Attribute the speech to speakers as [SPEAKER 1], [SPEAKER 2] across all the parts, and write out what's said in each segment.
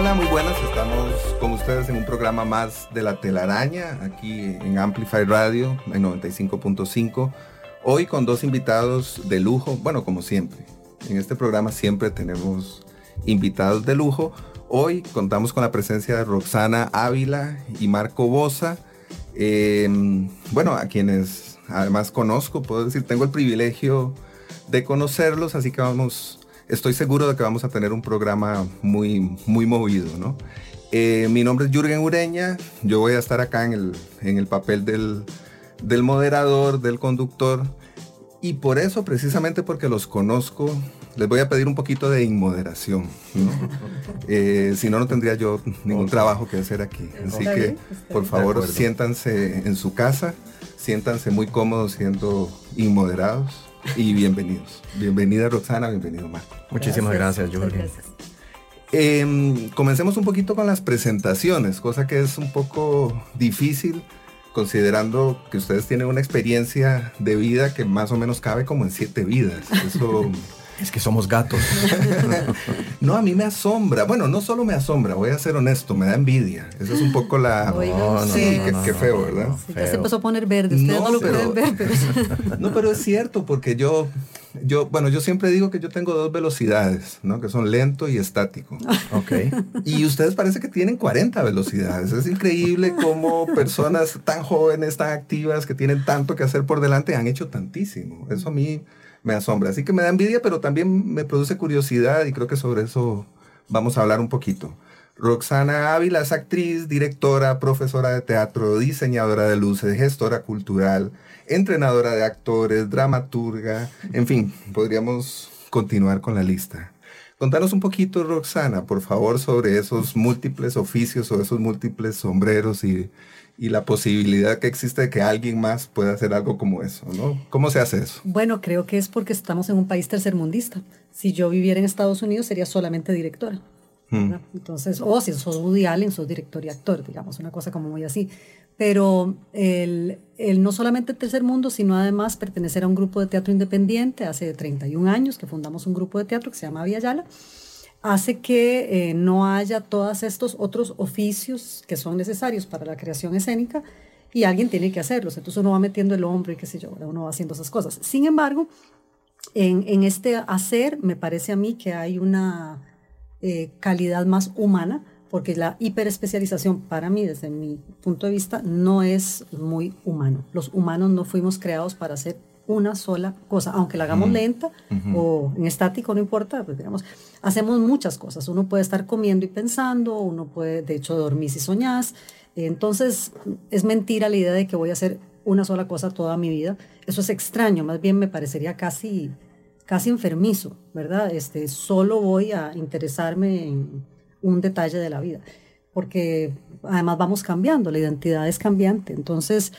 [SPEAKER 1] Hola, muy buenas. Estamos con ustedes en un programa más de La Telaraña, aquí en Amplify Radio, en 95.5. Hoy con dos invitados de lujo, bueno, como siempre. En este programa siempre tenemos invitados de lujo. Hoy contamos con la presencia de Roxana Ávila y Marco Bosa. Em, bueno, a quienes además conozco, puedo decir, tengo el privilegio de conocerlos, así que vamos estoy seguro de que vamos a tener un programa muy, muy movido, ¿no? Eh, mi nombre es Jürgen Ureña, yo voy a estar acá en el, en el papel del, del moderador, del conductor, y por eso, precisamente porque los conozco, les voy a pedir un poquito de inmoderación. ¿no? Eh, si no, no tendría yo ningún trabajo que hacer aquí. Así que, por favor, siéntanse en su casa, siéntanse muy cómodos siendo inmoderados y bienvenidos. Bienvenida Roxana, bienvenido Marco.
[SPEAKER 2] Muchísimas gracias, Jorge.
[SPEAKER 1] Em, comencemos un poquito con las presentaciones, cosa que es un poco difícil considerando que ustedes tienen una experiencia de vida que más o menos cabe como en siete vidas. Eso
[SPEAKER 2] Es que somos gatos.
[SPEAKER 1] no, a mí me asombra. Bueno, no solo me asombra, voy a ser honesto, me da envidia. Esa es un poco la... sí, qué, feo, ¿verdad?
[SPEAKER 3] Ya se empezó a poner verde, ustedes no, lo pueden ver. Pero...
[SPEAKER 1] no, pero es cierto, porque yo, yo, bueno, yo siempre digo que yo tengo dos velocidades, ¿no? Que son lento y estático.
[SPEAKER 2] Ok.
[SPEAKER 1] Y ustedes parece que tienen 40 velocidades. Es increíble cómo personas tan jóvenes, tan activas, que tienen tanto que hacer por delante, han hecho tantísimo. Eso a mí me asombra. Así que me da envidia, pero también me produce curiosidad y creo que sobre eso vamos a hablar un poquito. Roxana Ávila es actriz, directora, profesora de teatro, diseñadora de luces, gestora cultural, entrenadora de actores, dramaturga, en fin, podríamos continuar con la lista. Contanos un poquito, Roxana, por favor, sobre esos múltiples oficios o esos múltiples sombreros y y la posibilidad que existe de que alguien más pueda hacer algo como eso, ¿no? ¿Cómo se hace eso?
[SPEAKER 3] Bueno, creo que es porque estamos en un país tercermundista. Si yo viviera en Estados Unidos sería solamente directora. Hmm. Entonces, o si sos Woody Allen, sos director y actor, digamos, una cosa como muy así. Pero el, el no solamente el tercer mundo, sino además pertenecer a un grupo de teatro independiente, hace 31 años que fundamos un grupo de teatro que se llama Via Yala, hace que eh, no haya todos estos otros oficios que son necesarios para la creación escénica y alguien tiene que hacerlos. Entonces uno va metiendo el hombro y qué sé yo, uno va haciendo esas cosas. Sin embargo, en, en este hacer me parece a mí que hay una eh, calidad más humana porque la hiperespecialización para mí, desde mi punto de vista, no es muy humano. Los humanos no fuimos creados para hacer una sola cosa, aunque la hagamos lenta o en estático, no importa, pues digamos, hacemos muchas cosas. Uno puede estar comiendo y pensando, uno puede, de hecho, dormir si soñás. Entonces, es mentira la idea de que voy a hacer una sola cosa toda mi vida. Eso es extraño, más bien me parecería casi, casi enfermizo, ¿verdad? Este, solo voy a interesarme en un detalle de la vida porque además vamos cambiando, la identidad es cambiante. Entonces,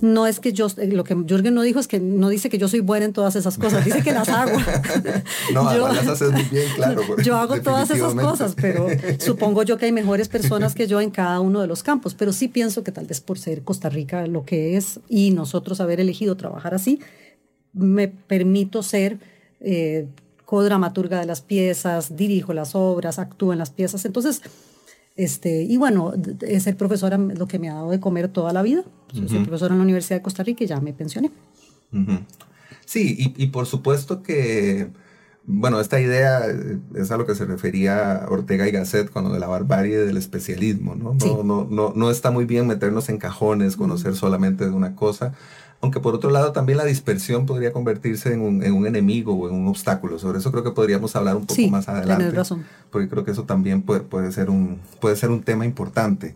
[SPEAKER 3] no es que yo, lo que Jürgen no dijo es que no dice que yo soy buena en todas esas cosas, dice que las hago.
[SPEAKER 1] no, yo, las haces muy bien, claro.
[SPEAKER 3] Yo hago todas esas cosas, pero supongo yo que hay mejores personas que yo en cada uno de los campos, pero sí pienso que tal vez por ser Costa Rica lo que es y nosotros haber elegido trabajar así, me permito ser... Eh, codramaturga de las piezas, dirijo las obras, actúo en las piezas. Entonces, este, y bueno, es el profesor lo que me ha dado de comer toda la vida. Soy profesor en la Universidad de Costa Rica y ya me pensioné.
[SPEAKER 1] Sí, y, y, por supuesto que, bueno, esta idea es a lo que se refería Ortega y Gasset con lo de la barbarie del especialismo, ¿no? No, no, no, no, está muy bien meternos en cajones, conocer solamente de una cosa, aunque por otro lado también la dispersión podría convertirse en un, en un, enemigo o en un obstáculo. Sobre eso creo que podríamos hablar un poco más adelante.
[SPEAKER 3] razón.
[SPEAKER 1] Porque creo que eso también puede, puede, ser, un, puede ser un tema importante.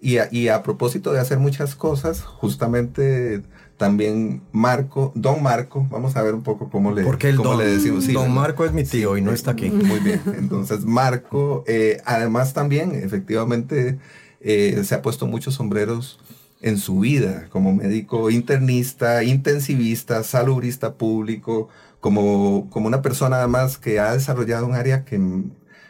[SPEAKER 1] Y a, y a propósito de hacer muchas cosas, justamente también Marco, Don Marco, vamos a ver un poco cómo le,
[SPEAKER 2] Porque el
[SPEAKER 1] cómo
[SPEAKER 2] don,
[SPEAKER 1] le decimos.
[SPEAKER 2] don Marco es mi tío y no está aquí.
[SPEAKER 1] Muy bien, entonces Marco, eh, además también efectivamente eh, se ha puesto muchos sombreros en su vida como médico internista, intensivista, salubrista público, como, como una persona además que ha desarrollado un área que,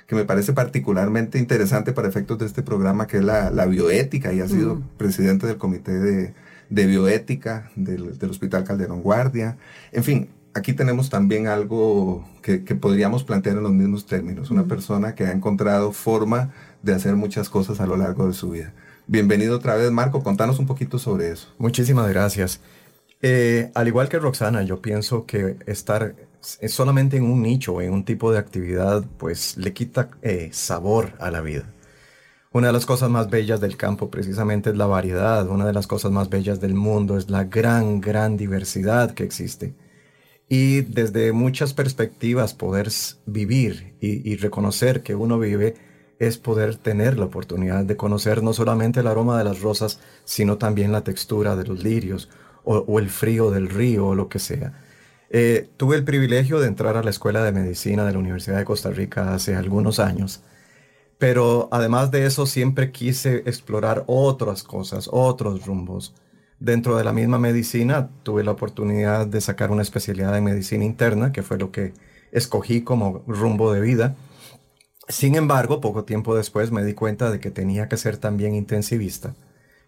[SPEAKER 1] que me parece particularmente interesante para efectos de este programa, que es la, la bioética, y ha sido presidente del comité de, de bioética del, del, Hospital Calderón Guardia. En fin, aquí tenemos también algo que, que podríamos plantear en los mismos términos, una persona que ha encontrado forma de hacer muchas cosas a lo largo de su vida. Bienvenido otra vez, Marco. Contanos un poquito sobre eso.
[SPEAKER 2] Muchísimas gracias. Eh, al igual que Roxana, yo pienso que estar solamente en un nicho, en un tipo de actividad, pues le quita eh, sabor a la vida. Una de las cosas más bellas del campo precisamente es la variedad. Una de las cosas más bellas del mundo es la gran, gran diversidad que existe. Y desde muchas perspectivas poder vivir y, y reconocer que uno vive es poder tener la oportunidad de conocer no solamente el aroma de las rosas, sino también la textura de los lirios o, el frío del río o lo que sea. Eh, tuve el privilegio de entrar a la Escuela de Medicina de la Universidad de Costa Rica hace algunos años, pero además de eso siempre quise explorar otras cosas, otros rumbos. Dentro de la misma medicina tuve la oportunidad de sacar una especialidad en medicina interna, que fue lo que escogí como rumbo de vida sin embargo, poco tiempo después me di cuenta de que tenía que ser también intensivista,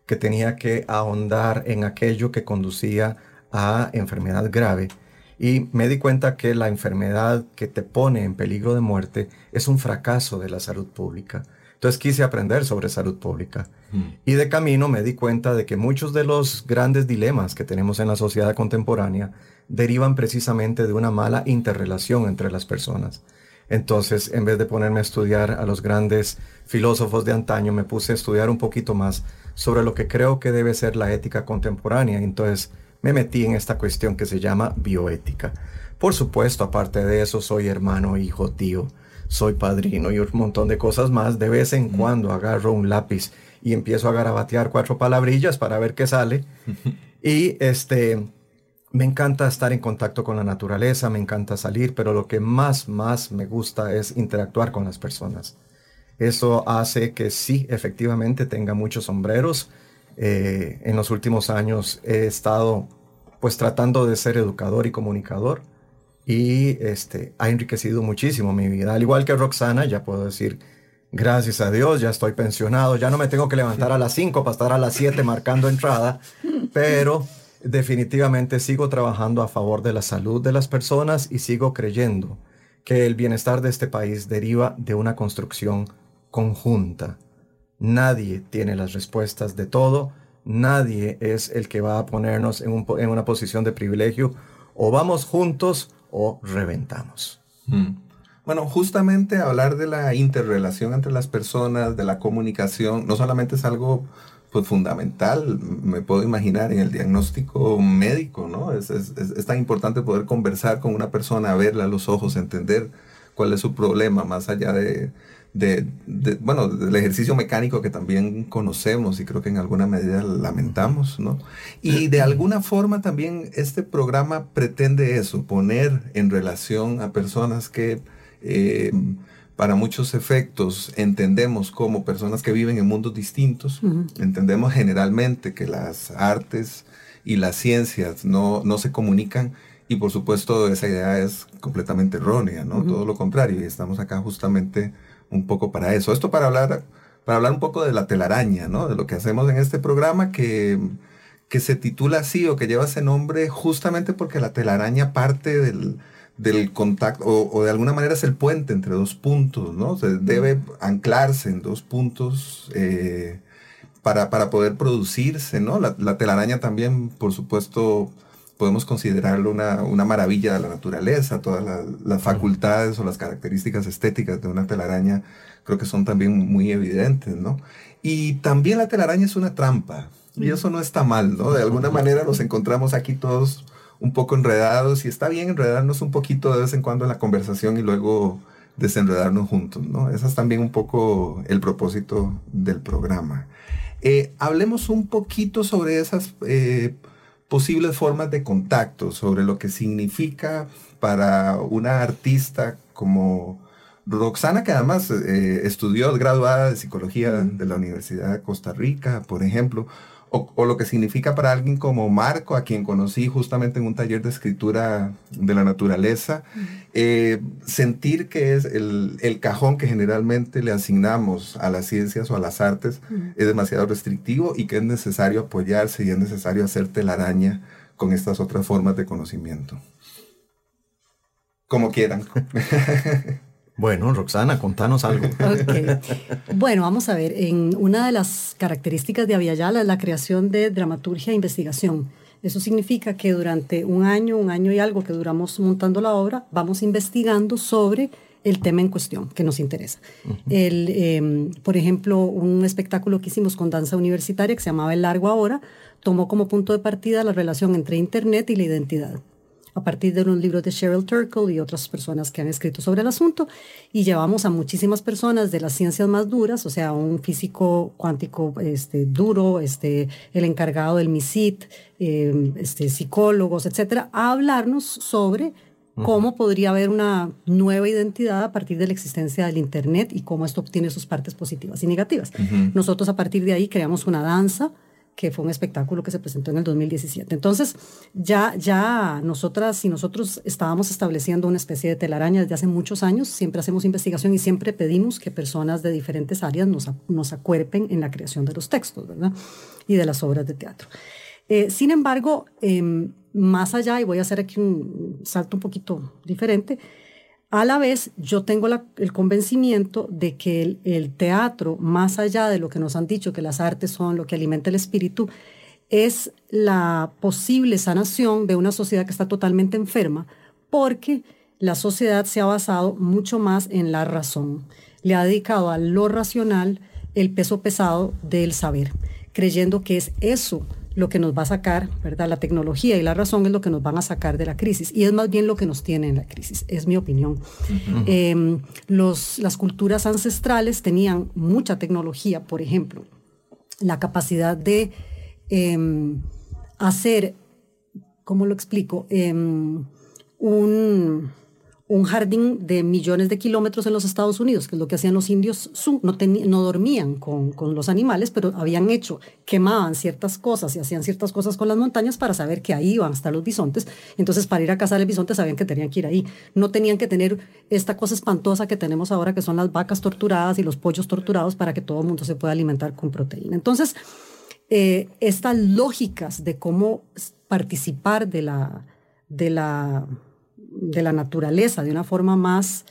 [SPEAKER 2] que tenía que ahondar en aquello que conducía a enfermedad grave. Y me di cuenta que la enfermedad que te pone en peligro de muerte es un fracaso de la salud pública. Entonces quise aprender sobre salud pública. Mm. Y de camino me di cuenta de que muchos de los grandes dilemas que tenemos en la sociedad contemporánea derivan precisamente de una mala interrelación entre las personas. Entonces, en vez de ponerme a estudiar a los grandes filósofos de antaño, me puse a estudiar un poquito más sobre lo que creo que debe ser la ética contemporánea. Entonces, me metí en esta cuestión que se llama bioética. Por supuesto, aparte de eso, soy hermano, hijo, tío, soy padrino y un montón de cosas más. De vez en cuando agarro un lápiz y empiezo a garabatear cuatro palabrillas para ver qué sale. y este, me encanta estar en contacto con la naturaleza, me encanta salir, pero lo que más, más me gusta es interactuar con las personas. Eso hace que sí, efectivamente, tenga muchos sombreros. Eh, en los últimos años he estado pues tratando de ser educador y comunicador y este, ha enriquecido muchísimo mi vida. Al igual que Roxana, ya puedo decir, gracias a Dios, ya estoy pensionado, ya no me tengo que levantar a las 5 para estar a las 7 marcando entrada, pero definitivamente sigo trabajando a favor de la salud de las personas y sigo creyendo que el bienestar de este país deriva de una construcción conjunta. Nadie tiene las respuestas de todo, nadie es el que va a ponernos en, una posición de privilegio. O vamos juntos o reventamos.
[SPEAKER 1] Hmm. Bueno, justamente hablar de la interrelación entre las personas, de la comunicación, no solamente es algo pues fundamental, me puedo imaginar, en el diagnóstico médico, ¿no? Es, es, es, tan importante poder conversar con una persona, verla a los ojos, entender cuál es su problema, más allá de, de, bueno, del ejercicio mecánico que también conocemos y creo que en alguna medida lamentamos, ¿no? Y de alguna forma también este programa pretende eso, poner en relación a personas que... Eh, para muchos efectos entendemos como personas que viven en mundos distintos, entendemos generalmente que las artes y las ciencias no, no, se comunican y por supuesto esa idea es completamente errónea, ¿no? Todo lo contrario y estamos acá justamente un poco para eso. Esto para hablar, para hablar un poco de la telaraña, ¿no? De lo que hacemos en este programa que, que se titula así o que lleva ese nombre justamente porque la telaraña parte del del contacto, o, de alguna manera es el puente entre dos puntos, ¿no? Se debe anclarse en dos puntos eh, para, para, poder producirse, ¿no? La, telaraña también, por supuesto, podemos considerarlo una, una maravilla de la naturaleza, todas las facultades o las características estéticas de una telaraña creo que son también muy evidentes, ¿no? Y también la telaraña es una trampa, y eso no está mal, ¿no? De alguna manera nos encontramos aquí todos un poco enredados y está bien enredarnos un poquito de vez en cuando en la conversación y luego desenredarnos juntos, ¿no? Ese es también un poco el propósito del programa. Eh, hablemos un poquito sobre esas eh, posibles formas de contacto, sobre lo que significa para una artista como Roxana, que además eh, estudió graduada de psicología de la Universidad de Costa Rica, por ejemplo, o, lo que significa para alguien como Marco, a quien conocí justamente en un taller de escritura de la naturaleza, eh, sentir que es el, cajón que generalmente le asignamos a las ciencias o a las artes es demasiado restrictivo y que es necesario apoyarse y es necesario hacer telaraña con estas otras formas de conocimiento. Como quieran.
[SPEAKER 2] Bueno, Roxana, contanos algo.
[SPEAKER 3] Bueno, vamos a ver. En una de las características de Aviala es la creación de dramaturgia e investigación. Eso significa que durante un año, un año y algo que duramos montando la obra, vamos investigando sobre el tema en cuestión que nos interesa. el, em, por ejemplo, un espectáculo que hicimos con danza universitaria que se llamaba El Largo Ahora tomó como punto de partida la relación entre Internet y la identidad a partir de unos libros de Cheryl Turkle y otras personas que han escrito sobre el asunto, y llevamos a muchísimas personas de las ciencias más duras, o sea, un físico cuántico este, duro, este, el encargado del MISIT, eh, este, psicólogos, etcétera, a hablarnos sobre cómo podría haber una nueva identidad a partir de la existencia del Internet y cómo esto obtiene sus partes positivas y negativas. Nosotros a partir de ahí creamos una danza, que fue un espectáculo que se presentó en el 2017. Entonces, ya, ya nosotras y nosotros estábamos estableciendo una especie de telaraña desde hace muchos años, siempre hacemos investigación y siempre pedimos que personas de diferentes áreas nos, nos acuerpen en la creación de los textos, ¿verdad? Y de las obras de teatro. Eh, sin embargo, em, más allá, y voy a hacer aquí un salto un poquito diferente, a la vez, yo tengo el convencimiento de que el, teatro, más allá de lo que nos han dicho, que las artes son lo que alimenta el espíritu, es la posible sanación de una sociedad que está totalmente enferma, porque la sociedad se ha basado mucho más en la razón. Le ha dedicado a lo racional el peso pesado del saber, creyendo que es eso lo que nos va a sacar, ¿verdad? La tecnología y la razón es lo que nos van a sacar de la crisis y es más bien lo que nos tiene en la crisis, es mi opinión. Em, los, las culturas ancestrales tenían mucha tecnología, por ejemplo, la capacidad de em, hacer, ¿cómo lo explico? Em, un un jardín de millones de kilómetros en los Estados Unidos, que es lo que hacían los indios, no, no dormían con, con, los animales, pero habían hecho, quemaban ciertas cosas y hacían ciertas cosas con las montañas para saber que ahí iban a estar los bisontes. Entonces, para ir a cazar el bisonte sabían que tenían que ir ahí. No tenían que tener esta cosa espantosa que tenemos ahora, que son las vacas torturadas y los pollos torturados para que todo el mundo se pueda alimentar con proteína. Entonces, eh, estas lógicas de cómo participar de la... De la de la naturaleza de una forma más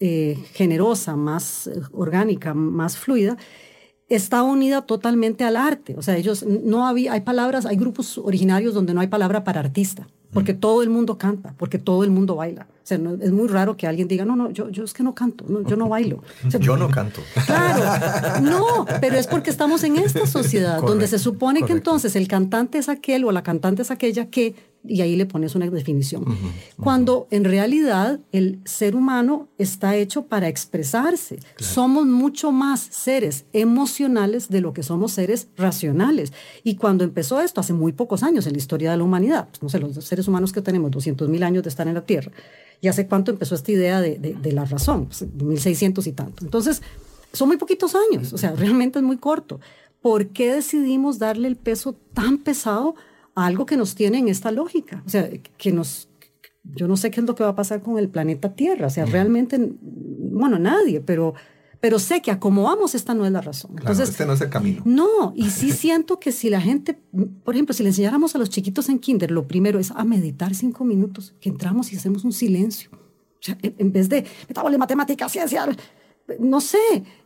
[SPEAKER 3] eh, generosa, más eh, orgánica, más fluida, está unida totalmente al arte. O sea, ellos no había, hay palabras, hay grupos originarios donde no hay palabra para artista, porque todo el mundo canta, porque todo el mundo baila. O sea, es muy raro que alguien diga, no, no, yo, yo es que no canto, yo no bailo.
[SPEAKER 2] yo no canto.
[SPEAKER 3] Claro, no, pero es porque estamos en esta sociedad donde se supone que entonces el cantante es aquel o la cantante es aquella que y ahí le pones una definición. Cuando en realidad el ser humano está hecho para expresarse. Somos mucho más seres emocionales de lo que somos seres racionales. Y cuando empezó esto, hace muy pocos años en la historia de la humanidad, pues, no sé, los seres humanos que tenemos, 200 mil años de estar en la Tierra, y hace cuánto empezó esta idea de, de, la razón, 1600 pues, y tanto. Entonces, son muy poquitos años, o sea, realmente es muy corto. ¿Por qué decidimos darle el peso tan pesado? algo que nos tiene en esta lógica. O sea, que nos, yo no sé qué es lo que va a pasar con el planeta Tierra. O sea, realmente, bueno, nadie, pero, pero sé que acomodamos esta no es la razón.
[SPEAKER 1] Entonces, este no es el camino.
[SPEAKER 3] No, y sí siento que si la gente, por ejemplo, si le enseñáramos a los chiquitos en kinder, lo primero es a meditar cinco minutos, que entramos y hacemos un silencio. O sea, en vez de, metámosle matemática, ciencia, no sé,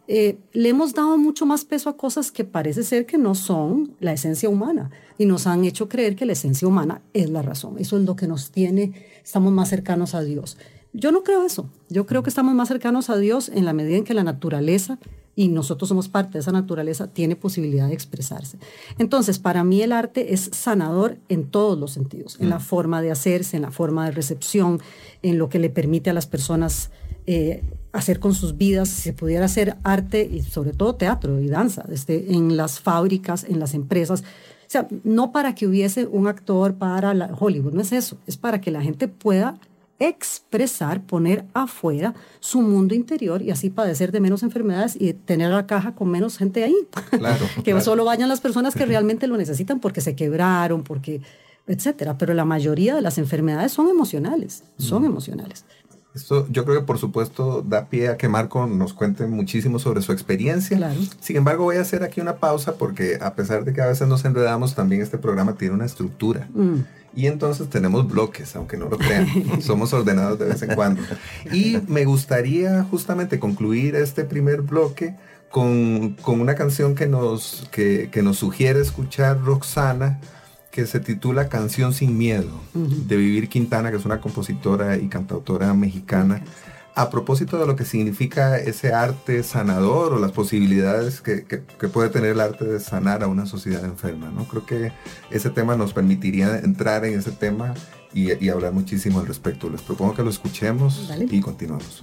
[SPEAKER 3] eh, le hemos dado mucho más peso a cosas que parece ser que no son la esencia humana y nos han hecho creer que la esencia humana es la razón. Eso es lo que nos tiene, estamos más cercanos a Dios. Yo no creo eso. Yo creo que estamos más cercanos a Dios en la medida en que la naturaleza, y nosotros somos parte de esa naturaleza, tiene posibilidad de expresarse. Entonces, para mí el arte es sanador en todos los sentidos, en la forma de hacerse, en la forma de recepción, en lo que le permite a las personas eh, hacer con sus vidas, si se pudiera hacer arte y sobre todo teatro y danza, desde en las fábricas, en las empresas. O sea, no para que hubiese un actor para la Hollywood, no es eso, es para que la gente pueda expresar, poner afuera su mundo interior y así padecer de menos enfermedades y tener la caja con menos gente ahí. Claro, que solo vayan las personas que realmente lo necesitan porque se quebraron, porque etcétera. Pero la mayoría de las enfermedades son emocionales, son emocionales.
[SPEAKER 1] Esto yo creo que por supuesto da pie a que Marco nos cuente muchísimo sobre su experiencia.
[SPEAKER 3] Claro.
[SPEAKER 1] Sin embargo, voy a hacer aquí una pausa porque a pesar de que a veces nos enredamos, también este programa tiene una estructura. Mm. Y entonces tenemos bloques, aunque no lo crean. Somos ordenados de vez en cuando. Y me gustaría justamente concluir este primer bloque con, con una canción que nos, que, que nos sugiere escuchar Roxana que se titula Canción sin Miedo, de Vivir Quintana, que es una compositora y cantautora mexicana, a propósito de lo que significa ese arte sanador o las posibilidades que, puede tener el arte de sanar a una sociedad enferma. ¿no? Creo que ese tema nos permitiría entrar en ese tema y, hablar muchísimo al respecto. Les propongo que lo escuchemos y continuamos.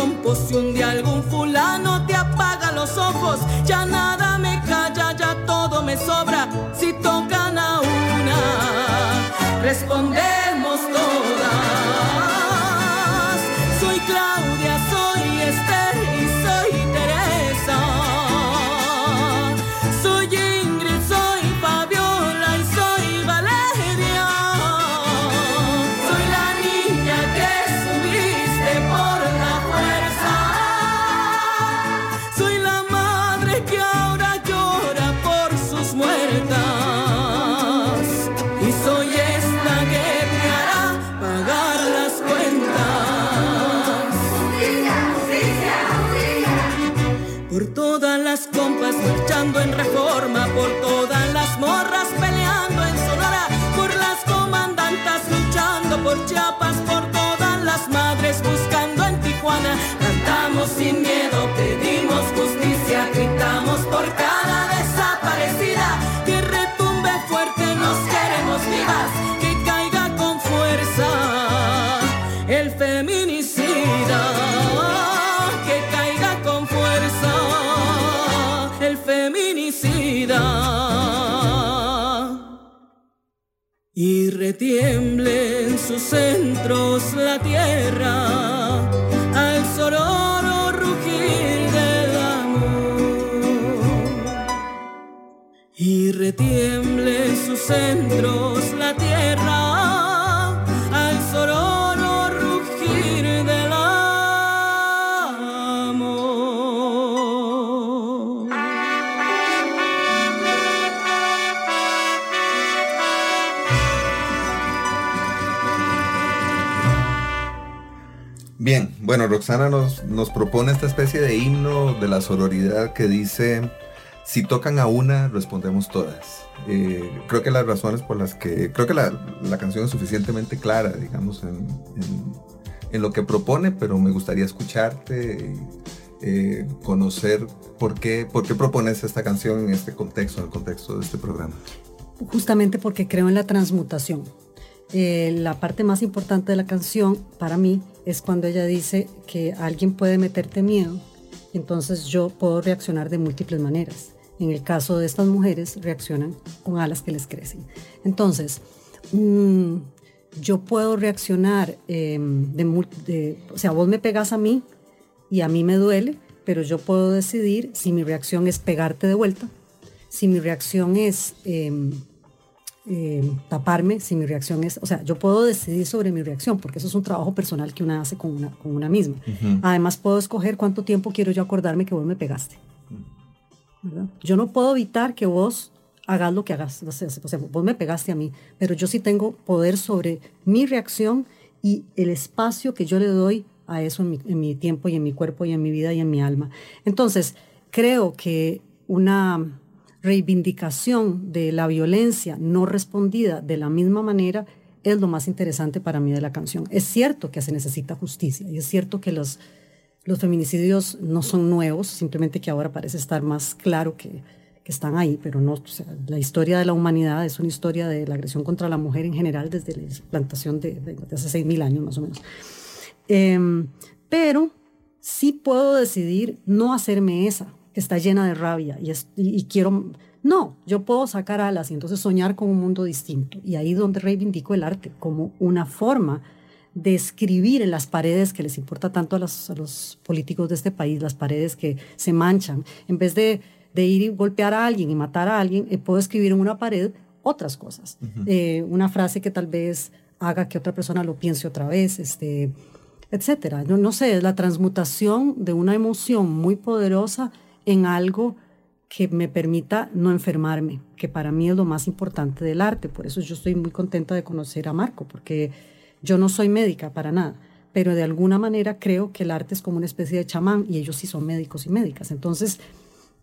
[SPEAKER 4] rompo. Si un día algún fulano te apaga los ojos, ya nada me calla, ya todo me sobra. Si tocan a una, respondemos retiemble en sus centros la tierra al sororo rugir del amor. Y retiemble en sus centros la tierra
[SPEAKER 1] bueno, Roxana nos, nos propone esta especie de himno de la sororidad que dice, si tocan a una, respondemos todas. Eh, creo que las razones por las que, creo que la, canción es suficientemente clara, digamos, en, lo que propone, pero me gustaría escucharte, eh, conocer por qué, por qué propones esta canción en este contexto, en el contexto de este programa.
[SPEAKER 3] Justamente porque creo en la transmutación. Eh, la parte más importante de la canción para mí es cuando ella dice que alguien puede meterte miedo, entonces yo puedo reaccionar de múltiples maneras. En el caso de estas mujeres, reaccionan con alas que les crecen. Entonces, mm, yo puedo reaccionar em, de, o sea, vos me pegas a mí y a mí me duele, pero yo puedo decidir si mi reacción es pegarte de vuelta, si mi reacción es em, em, taparme, si mi reacción es, o sea, yo puedo decidir sobre mi reacción, porque eso es un trabajo personal que una hace con una, con una misma. Además, puedo escoger cuánto tiempo quiero yo acordarme que vos me pegaste. Yo no puedo evitar que vos hagas lo que hagas. O sea, vos me pegaste a mí, pero yo sí tengo poder sobre mi reacción y el espacio que yo le doy a eso en mi, en mi tiempo y en mi cuerpo y en mi vida y en mi alma. Entonces, creo que una reivindicación de la violencia no respondida de la misma manera es lo más interesante para mí de la canción. Es cierto que se necesita justicia y es cierto que los los feminicidios no son nuevos, simplemente que ahora parece estar más claro que, están ahí, pero no, la historia de la humanidad es una historia de la agresión contra la mujer en general desde la plantación de, de, de hace 6.000 años más o menos. Em, pero sí puedo decidir no hacerme esa, que está llena de rabia y, y, quiero... No, yo puedo sacar alas y entonces soñar con un mundo distinto. Y ahí donde reivindico el arte como una forma de escribir en las paredes que les importa tanto a los, políticos de este país, las paredes que se manchan. En vez de, ir y golpear a alguien y matar a alguien, eh, puedo escribir en una pared otras cosas. Eh, una frase que tal vez haga que otra persona lo piense otra vez, este, etcétera. No, no sé, es la transmutación de una emoción muy poderosa en algo que me permita no enfermarme, que para mí es lo más importante del arte. Por eso yo estoy muy contenta de conocer a Marco, porque yo no soy médica para nada, pero de alguna manera creo que el arte es como una especie de chamán y ellos sí son médicos y médicas. Entonces,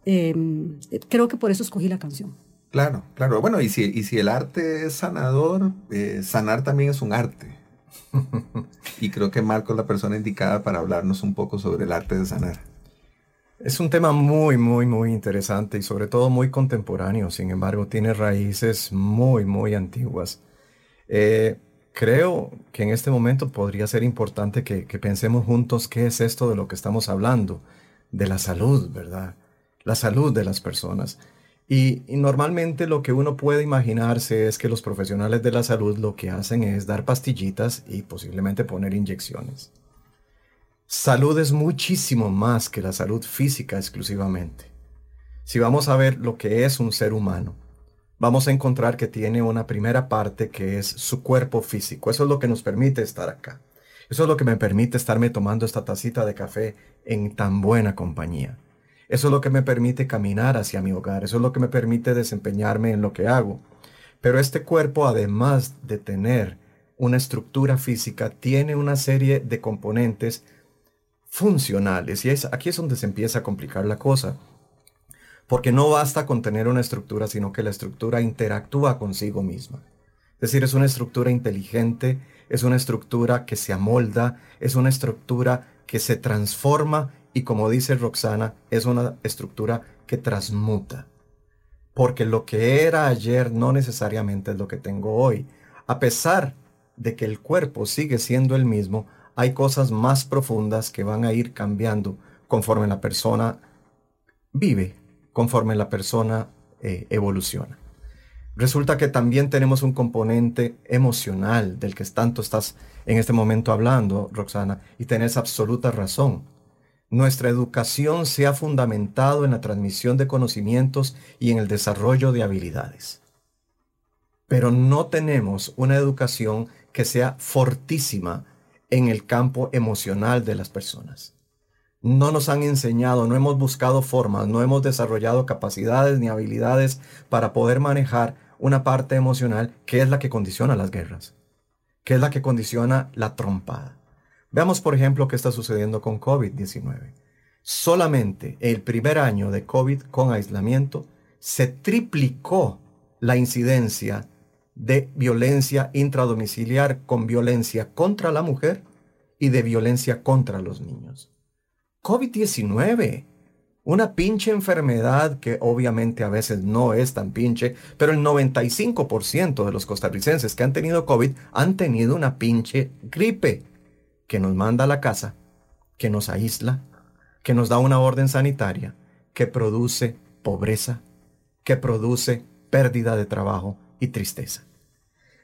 [SPEAKER 3] em, creo que por eso escogí la canción.
[SPEAKER 1] Claro, claro. Bueno, y si, y si el arte es sanador, eh, sanar también es un arte. y creo que Marco es la persona indicada para hablarnos un poco sobre el arte de sanar.
[SPEAKER 2] Es un tema muy, muy, muy interesante y sobre todo muy contemporáneo. Sin embargo, tiene raíces muy, muy antiguas. Eh, creo que en este momento podría ser importante que, pensemos juntos qué es esto de lo que estamos hablando, de la salud, ¿verdad? La salud de las personas. Y, normalmente lo que uno puede imaginarse es que los profesionales de la salud lo que hacen es dar pastillitas y posiblemente poner inyecciones. Salud es muchísimo más que la salud física exclusivamente. Si vamos a ver lo que es un ser humano, vamos a encontrar que tiene una primera parte que es su cuerpo físico. Eso es lo que nos permite estar acá. Eso es lo que me permite estarme tomando esta tacita de café en tan buena compañía. Eso es lo que me permite caminar hacia mi hogar. Eso es lo que me permite desempeñarme en lo que hago. Pero este cuerpo, además de tener una estructura física, tiene una serie de componentes funcionales. Y es, aquí es donde se empieza a complicar la cosa porque no basta con tener una estructura, sino que la estructura interactúa consigo misma. Es decir, es una estructura inteligente, es una estructura que se amolda, es una estructura que se transforma y como dice Roxana, es una estructura que transmuta. Porque lo que era ayer no necesariamente es lo que tengo hoy. A pesar de que el cuerpo sigue siendo el mismo, hay cosas más profundas que van a ir cambiando conforme la persona vive, conforme la persona eh, evoluciona. Resulta que también tenemos un componente emocional del que tanto estás en este momento hablando, Roxana, y tenés absoluta razón. Nuestra educación se ha fundamentado en la transmisión de conocimientos y en el desarrollo de habilidades. Pero no tenemos una educación que sea fortísima en el campo emocional de las personas no nos han enseñado, no hemos buscado formas, no hemos desarrollado capacidades ni habilidades para poder manejar una parte emocional que es la que condiciona las guerras, que es la que condiciona la trompada. Veamos, por ejemplo, qué está sucediendo con COVID-19. Solamente el primer año de COVID con aislamiento se triplicó la incidencia de violencia intradomiciliar con violencia contra la mujer y de violencia contra los niños. COVID-19, una pinche enfermedad que obviamente a veces no es tan pinche, pero el 95% de los costarricenses que han tenido COVID han tenido una pinche gripe que nos manda a la casa, que nos aísla, que nos da una orden sanitaria, que produce pobreza, que produce pérdida de trabajo y tristeza.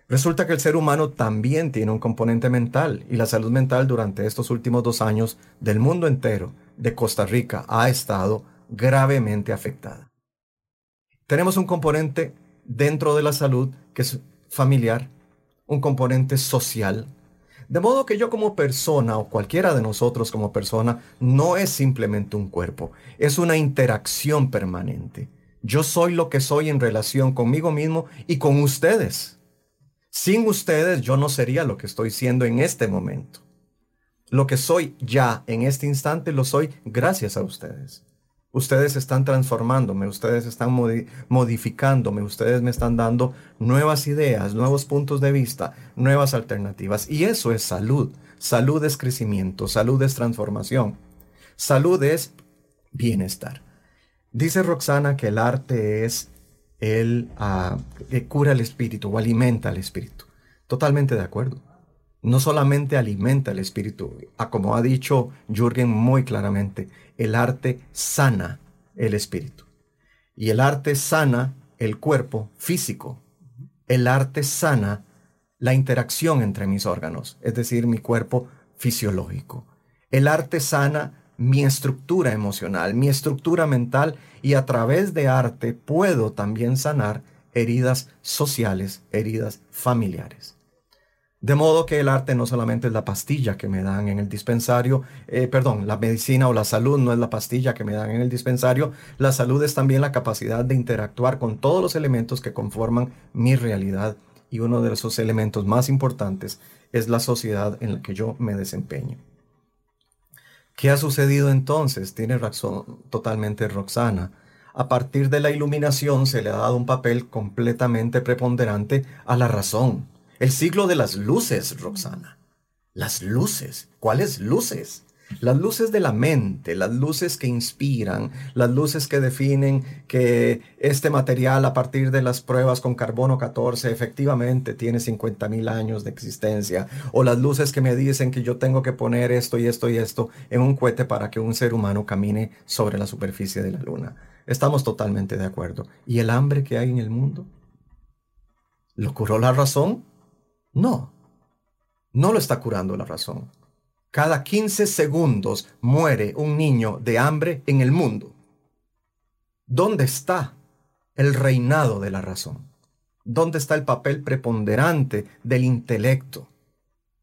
[SPEAKER 2] Resulta que el ser humano también tiene un componente mental y la salud mental durante estos últimos dos años del mundo entero, de Costa Rica, ha estado gravemente afectada. Tenemos un componente dentro de la salud que es familiar, un componente social, de modo que yo como persona o cualquiera de nosotros como persona no es simplemente un cuerpo, es una interacción permanente. Yo soy lo que soy en relación conmigo mismo y con ustedes. Sin ustedes yo no sería lo que estoy siendo en este momento. Lo que soy ya en este instante lo soy gracias a ustedes. Ustedes están transformándome, ustedes están modificándome, ustedes me están dando nuevas ideas, nuevos puntos de vista, nuevas alternativas. Y eso es salud. Salud es crecimiento, salud es transformación. Salud es bienestar. Dice Roxana que el arte es el ah, cura el espíritu o alimenta el espíritu. Totalmente de acuerdo. No solamente alimenta el espíritu, a como ha dicho Jürgen muy claramente, el arte sana el espíritu. Y el arte sana el cuerpo físico. El arte sana la interacción entre mis órganos, es decir, mi cuerpo fisiológico. El arte sana mi estructura emocional, mi estructura mental y a través de arte puedo también sanar heridas sociales, heridas familiares. De modo que el arte no solamente es la pastilla que me dan en el dispensario, eh, perdón, la medicina o la salud no es la pastilla que me dan en el dispensario, la salud es también la capacidad de interactuar con todos los elementos que conforman mi realidad y uno de esos elementos más importantes es la sociedad en la que yo me desempeño. ¿Qué ha sucedido entonces? Tiene razón totalmente Roxana. A partir de la iluminación se le ha dado un papel completamente preponderante a la razón. El siglo de las luces, Roxana. Las luces. ¿Cuáles luces? Las luces de la mente, las luces que inspiran, las luces que definen que este material a partir de las pruebas con carbono 14 efectivamente tiene 50 mil años de existencia, o las luces que me dicen que yo tengo que poner esto y esto y esto en un cohete para que un ser humano camine sobre la superficie de la luna. Estamos totalmente de acuerdo. ¿Y el hambre que hay en el mundo? ¿Lo curó la razón? No, no lo está curando la razón. Cada 15 segundos muere un niño de hambre en el mundo. ¿Dónde está el reinado de la razón? ¿Dónde está el papel preponderante del intelecto?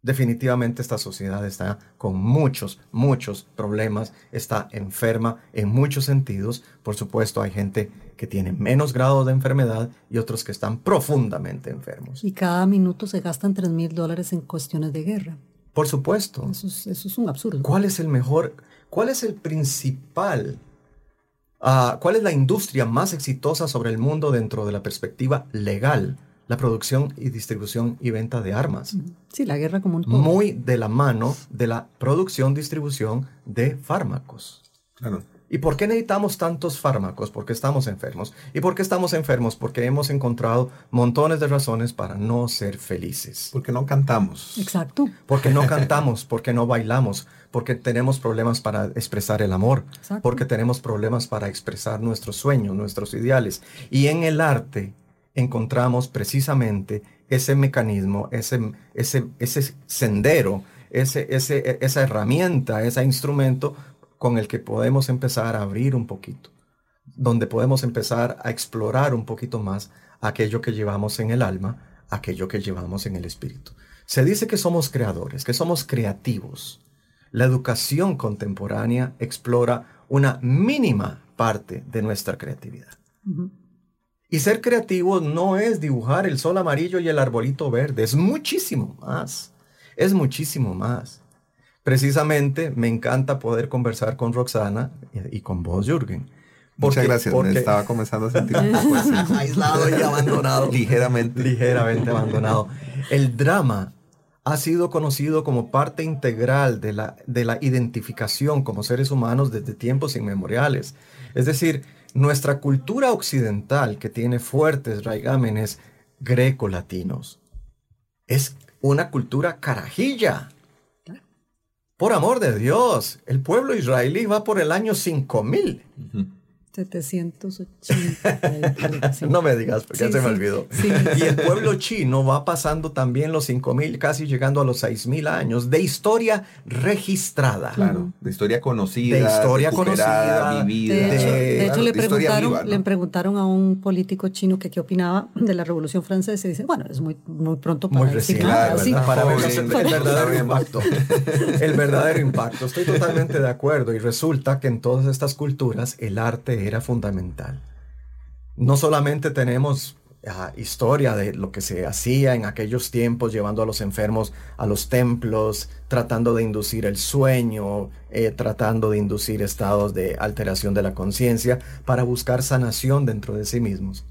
[SPEAKER 2] Definitivamente esta sociedad está con muchos, muchos problemas, está enferma en muchos sentidos. Por supuesto, hay gente que tiene menos grado de enfermedad y otros que están profundamente enfermos.
[SPEAKER 3] Y cada minuto se gastan 3 mil dólares en cuestiones de guerra.
[SPEAKER 2] Por supuesto.
[SPEAKER 3] Eso es, un absurdo.
[SPEAKER 2] ¿Cuál es el mejor, cuál es el principal, ah, cuál es la industria más exitosa sobre el mundo dentro de la perspectiva legal? La producción y distribución y venta de armas.
[SPEAKER 3] Sí, la guerra como un
[SPEAKER 2] todo. Muy de la mano de la producción, distribución de fármacos.
[SPEAKER 1] Claro.
[SPEAKER 2] ¿Y por qué necesitamos tantos fármacos? Porque estamos enfermos. ¿Y por qué estamos enfermos? Porque hemos encontrado montones de razones para no ser felices.
[SPEAKER 1] Porque no cantamos.
[SPEAKER 3] Exacto.
[SPEAKER 2] Porque no cantamos, porque no bailamos, porque tenemos problemas para expresar el amor, porque tenemos problemas para expresar nuestros sueños, nuestros ideales. Y en el arte encontramos precisamente ese mecanismo, ese, ese, ese sendero, ese, ese, esa herramienta, ese instrumento con el que podemos empezar a abrir un poquito, donde podemos empezar a explorar un poquito más aquello que llevamos en el alma, aquello que llevamos en el espíritu. Se dice que somos creadores, que somos creativos. La educación contemporánea explora una mínima parte de nuestra creatividad. Y ser creativo no es dibujar el sol amarillo y el arbolito verde, es muchísimo más, es muchísimo más. Precisamente me encanta poder conversar con Roxana y con vos, Jürgen.
[SPEAKER 1] Muchas gracias. Porque... estaba comenzando a sentir un poco
[SPEAKER 2] aislado y abandonado.
[SPEAKER 1] Ligeramente.
[SPEAKER 2] Ligeramente abandonado. El drama ha sido conocido como parte integral de la, de la identificación como seres humanos desde tiempos inmemoriales. Es decir, nuestra cultura occidental, que tiene fuertes raigámenes greco-latinos, es una cultura carajilla. Por amor de Dios, el pueblo israelí va por el año 5000.
[SPEAKER 3] 780.
[SPEAKER 2] no me digas, porque ya se me olvidó. Y el pueblo chino va pasando también los 5.000, casi llegando a los 6.000 años de historia registrada.
[SPEAKER 1] Claro, de historia conocida.
[SPEAKER 2] De historia conocida.
[SPEAKER 1] Vivida.
[SPEAKER 3] De hecho, le, preguntaron, le preguntaron a un político chino que qué opinaba de la Revolución Francesa y dice, bueno, es muy, muy pronto para decir nada.
[SPEAKER 2] Para ver el verdadero impacto. el verdadero impacto. Estoy totalmente de acuerdo. Y resulta que en todas estas culturas el arte era fundamental. No solamente tenemos ah, historia de lo que se hacía en aquellos tiempos, llevando a los enfermos a los templos, tratando de inducir el sueño, eh, tratando de inducir estados de alteración de la conciencia para buscar sanación dentro de sí mismos,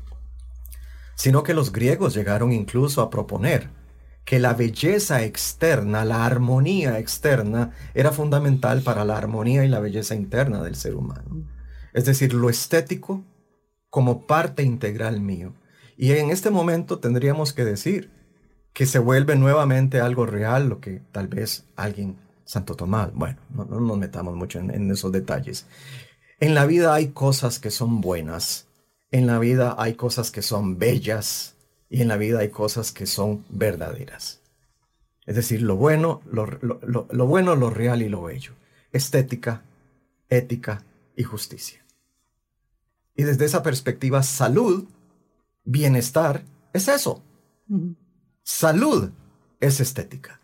[SPEAKER 2] sino que los griegos llegaron incluso a proponer que la belleza externa, la armonía externa, era fundamental para la armonía y la belleza interna del ser humano es decir, lo estético como parte integral mío. Y en este momento tendríamos que decir que se vuelve nuevamente algo real, lo que tal vez alguien, Santo Tomás, bueno, no, nos metamos mucho en, esos detalles. En la vida hay cosas que son buenas, en la vida hay cosas que son bellas y en la vida hay cosas que son verdaderas. Es decir, lo bueno, lo, lo bueno, lo real y lo bello. Estética, ética y justicia. Y desde esa perspectiva, salud, bienestar, es eso. Salud es estética.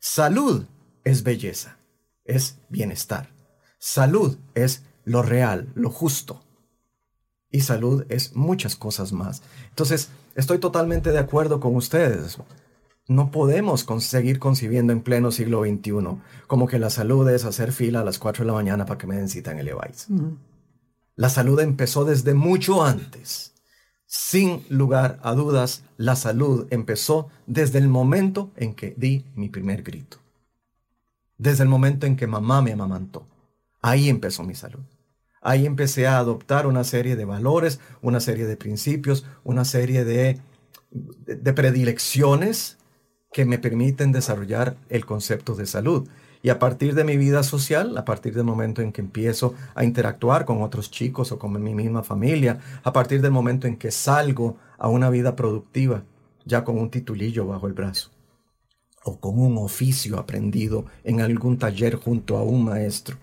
[SPEAKER 2] Salud es belleza, es bienestar. Salud es lo real, lo justo. Y salud es muchas cosas más. Entonces, estoy totalmente de acuerdo con ustedes. No podemos seguir concibiendo en pleno siglo XXI como que la salud es hacer fila a las 4 de la mañana para que me den cita en el Levi's. La salud empezó desde mucho antes. Sin lugar a dudas, la salud empezó desde el momento en que di mi primer grito. Desde el momento en que mamá me amamantó. Ahí empezó mi salud. Ahí empecé a adoptar una serie de valores, una serie de principios, una serie de, de predilecciones que me permiten desarrollar el concepto de salud. Y a partir de mi vida social, a partir del momento en que empiezo a interactuar con otros chicos o con mi misma familia, a partir del momento en que salgo a una vida productiva, ya con un titulillo bajo el brazo, o con un oficio aprendido en algún taller junto a un maestro,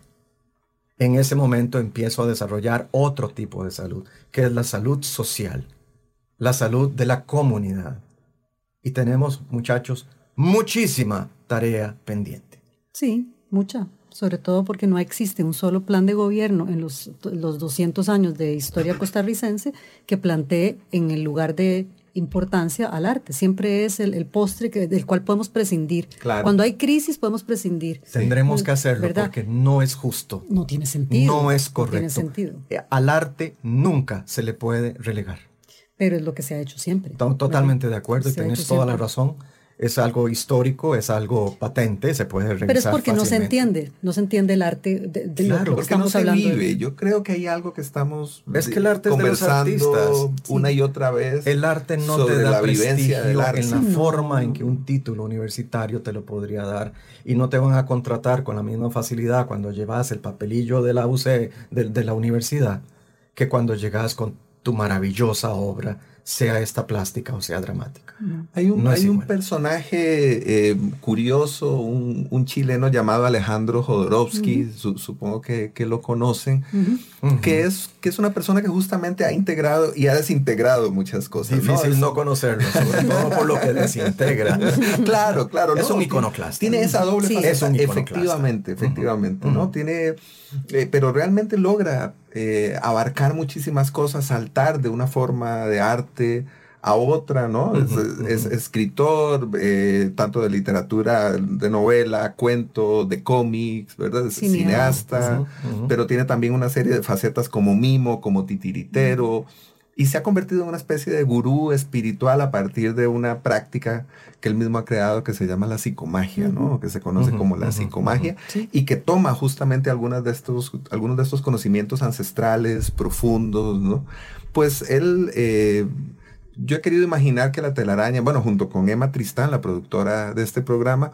[SPEAKER 2] en ese momento empiezo a desarrollar otro tipo de salud, que es la salud social, la salud de la comunidad. Y tenemos, muchachos, muchísima tarea pendiente.
[SPEAKER 3] Sí, mucha, sobre todo porque no existe un solo plan de gobierno en los, los 200 años de historia costarricense que plantee en el lugar de importancia al arte. Siempre es el, postre que, del cual podemos prescindir. Cuando hay crisis podemos prescindir.
[SPEAKER 2] Tendremos que hacerlo porque no es justo.
[SPEAKER 3] No tiene sentido.
[SPEAKER 2] No es correcto. tiene sentido. Eh, al arte nunca se le puede relegar.
[SPEAKER 3] Pero es lo que se ha hecho siempre.
[SPEAKER 2] Totalmente de acuerdo y tienes toda la razón es algo histórico, es algo patente, se puede revisar
[SPEAKER 3] Pero es porque no se entiende, no se entiende el arte de,
[SPEAKER 1] claro,
[SPEAKER 3] lo que
[SPEAKER 1] estamos
[SPEAKER 3] no se hablando.
[SPEAKER 1] Vive. Yo creo que hay algo que estamos
[SPEAKER 2] ¿Ves que el arte conversando de los artistas?
[SPEAKER 1] una y otra vez.
[SPEAKER 2] El arte no te da la prestigio en la forma en que un título universitario te lo podría dar y no te van a contratar con la misma facilidad cuando llevas el papelillo de la UC de, de la universidad que cuando llegas con tu maravillosa obra sea esta plástica o sea dramática.
[SPEAKER 1] Hay un, hay un personaje eh, curioso, un, chileno llamado Alejandro Jodorowsky, supongo que, lo conocen, que, es, que es una persona que justamente ha integrado y ha desintegrado muchas cosas.
[SPEAKER 2] Difícil no, conocerlo, sobre todo por lo que desintegra.
[SPEAKER 1] claro, claro.
[SPEAKER 2] Es un iconoclasta.
[SPEAKER 1] Tiene esa doble sí. Efectivamente, efectivamente, ¿no? Tiene, eh, pero realmente logra eh, abarcar muchísimas cosas, saltar de una forma de arte a otra, ¿no? es, escritor, eh, tanto de literatura, de novela, cuento, de cómics, ¿verdad? Es cineasta, pero tiene también una serie de facetas como mimo, como titiritero, y se ha convertido en una especie de gurú espiritual a partir de una práctica que él mismo ha creado que se llama la psicomagia, ¿no? Que se conoce como la psicomagia y que toma justamente algunas de estos, algunos de estos conocimientos ancestrales, profundos, ¿no? Pues él... Eh, yo he querido imaginar que la telaraña, bueno, junto con Emma Tristán, la productora de este programa,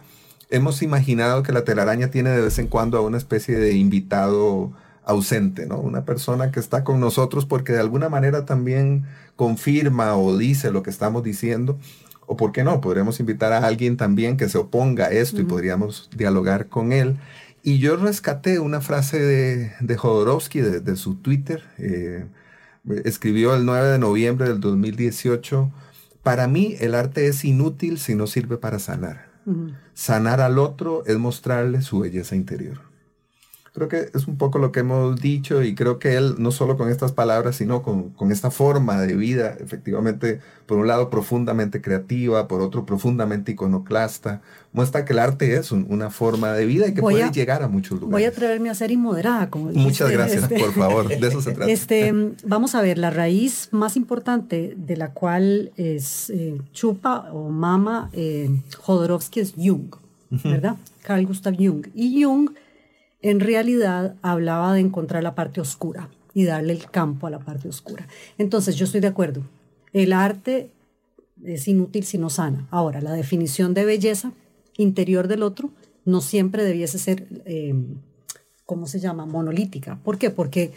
[SPEAKER 1] hemos imaginado que la telaraña tiene de vez en cuando a una especie de invitado ausente, ¿no? Una persona que está con nosotros porque de alguna manera también confirma o dice lo que estamos diciendo. O por qué no, podríamos invitar a alguien también que se oponga a esto y podríamos dialogar con él. Y yo rescaté una frase de, de Jodorowsky, de, su Twitter, eh, escribió el 9 de noviembre del 2018, para mí el arte es inútil si no sirve para sanar. Sanar al otro es mostrarle su belleza interior. Creo que es un poco lo que hemos dicho y creo que él, no solo con estas palabras, sino con, esta forma de vida, efectivamente, por un lado profundamente creativa, por otro profundamente iconoclasta, muestra que el arte es una forma de vida y que puede llegar a muchos lugares.
[SPEAKER 3] Voy a atreverme a ser inmoderada. Como
[SPEAKER 1] Muchas gracias, este, por favor, de eso se trata.
[SPEAKER 3] Este, vamos a ver, la raíz más importante de la cual es eh, chupa o mama eh, Jodorowsky es Jung, ¿verdad? Carl Gustav Jung. Y Jung en realidad hablaba de encontrar la parte oscura y darle el campo a la parte oscura. Entonces, yo estoy de acuerdo. El arte es inútil si no sana. Ahora, la definición de belleza interior del otro no siempre debiese ser, eh, ¿cómo se llama? Monolítica. ¿Por qué? Porque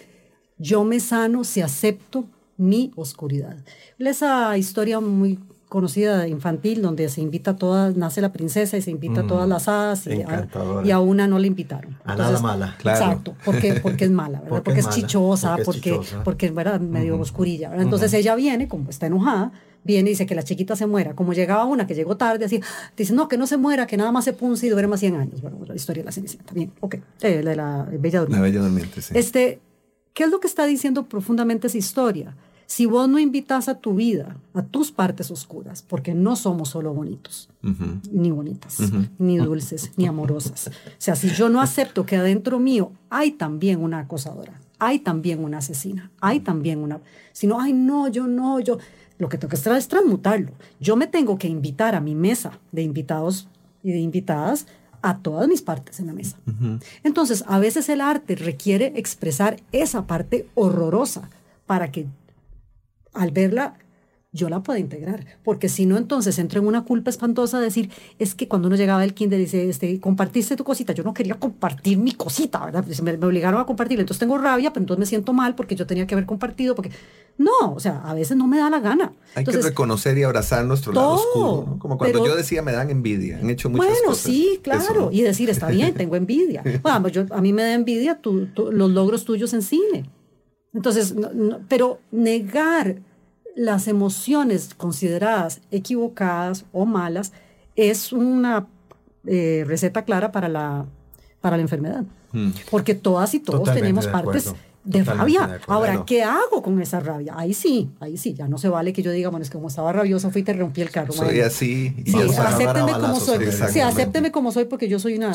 [SPEAKER 3] yo me sano si acepto mi oscuridad. Esa historia muy conocida infantil donde se invita a todas, nace la princesa y se invita a todas mm, las hadas y a, una no le invitaron.
[SPEAKER 2] A nada mala, claro.
[SPEAKER 3] Exacto, porque, porque es mala, ¿verdad? Porque, es, chichosa, porque, porque, es ¿verdad? medio oscurilla. Entonces ella viene, como está enojada, viene y dice que la chiquita se muera. Como llegaba una que llegó tarde, así, dice, no, que no se muera, que nada más se punce y dure más 100 años. Bueno, la historia de la Cenicienta. Bien, ok. Eh, de la Bella Durmiente.
[SPEAKER 1] La Bella Durmiente, sí.
[SPEAKER 3] Este, ¿Qué es lo que está diciendo profundamente esa historia? Si vos no invitas a tu vida, a tus partes oscuras, porque no somos solo bonitos, ni bonitas, ni dulces, ni amorosas. O sea, si yo no acepto que adentro mío hay también una acosadora, hay también una asesina, hay también una... Si no, ay, no, yo no, yo... Lo que tengo que hacer es transmutarlo. Yo me tengo que invitar a mi mesa de invitados y de invitadas a todas mis partes en la mesa. Entonces, a veces el arte requiere expresar esa parte horrorosa para que al verla yo la puedo integrar, porque si no, entonces entro en una culpa espantosa de decir, es que cuando uno llegaba al kinder dice, este, compartiste tu cosita, yo no quería compartir mi cosita, ¿verdad? Pues me, obligaron a compartir, entonces tengo rabia, pero entonces me siento mal porque yo tenía que haber compartido, porque no, o sea, a veces no me da la gana.
[SPEAKER 1] Hay que reconocer y abrazar nuestro lado oscuro, como cuando yo decía me dan envidia, han hecho muchas
[SPEAKER 3] bueno,
[SPEAKER 1] cosas.
[SPEAKER 3] Bueno, sí, claro, y decir, está bien, tengo envidia. Bueno, yo, a mí me da envidia los logros tuyos en cine. Entonces, pero negar las emociones consideradas equivocadas o malas es una eh, receta clara para la, para la enfermedad. Hmm. Porque todas y todos tenemos partes de rabia. Ahora, ¿qué hago con esa rabia? Ahí sí, ahí sí, ya no se vale que yo diga, bueno, es que como estaba rabioso fui y te rompí el carro.
[SPEAKER 1] Soy así.
[SPEAKER 3] sí, acépteme como soy. Sí, acépteme como soy porque yo soy una,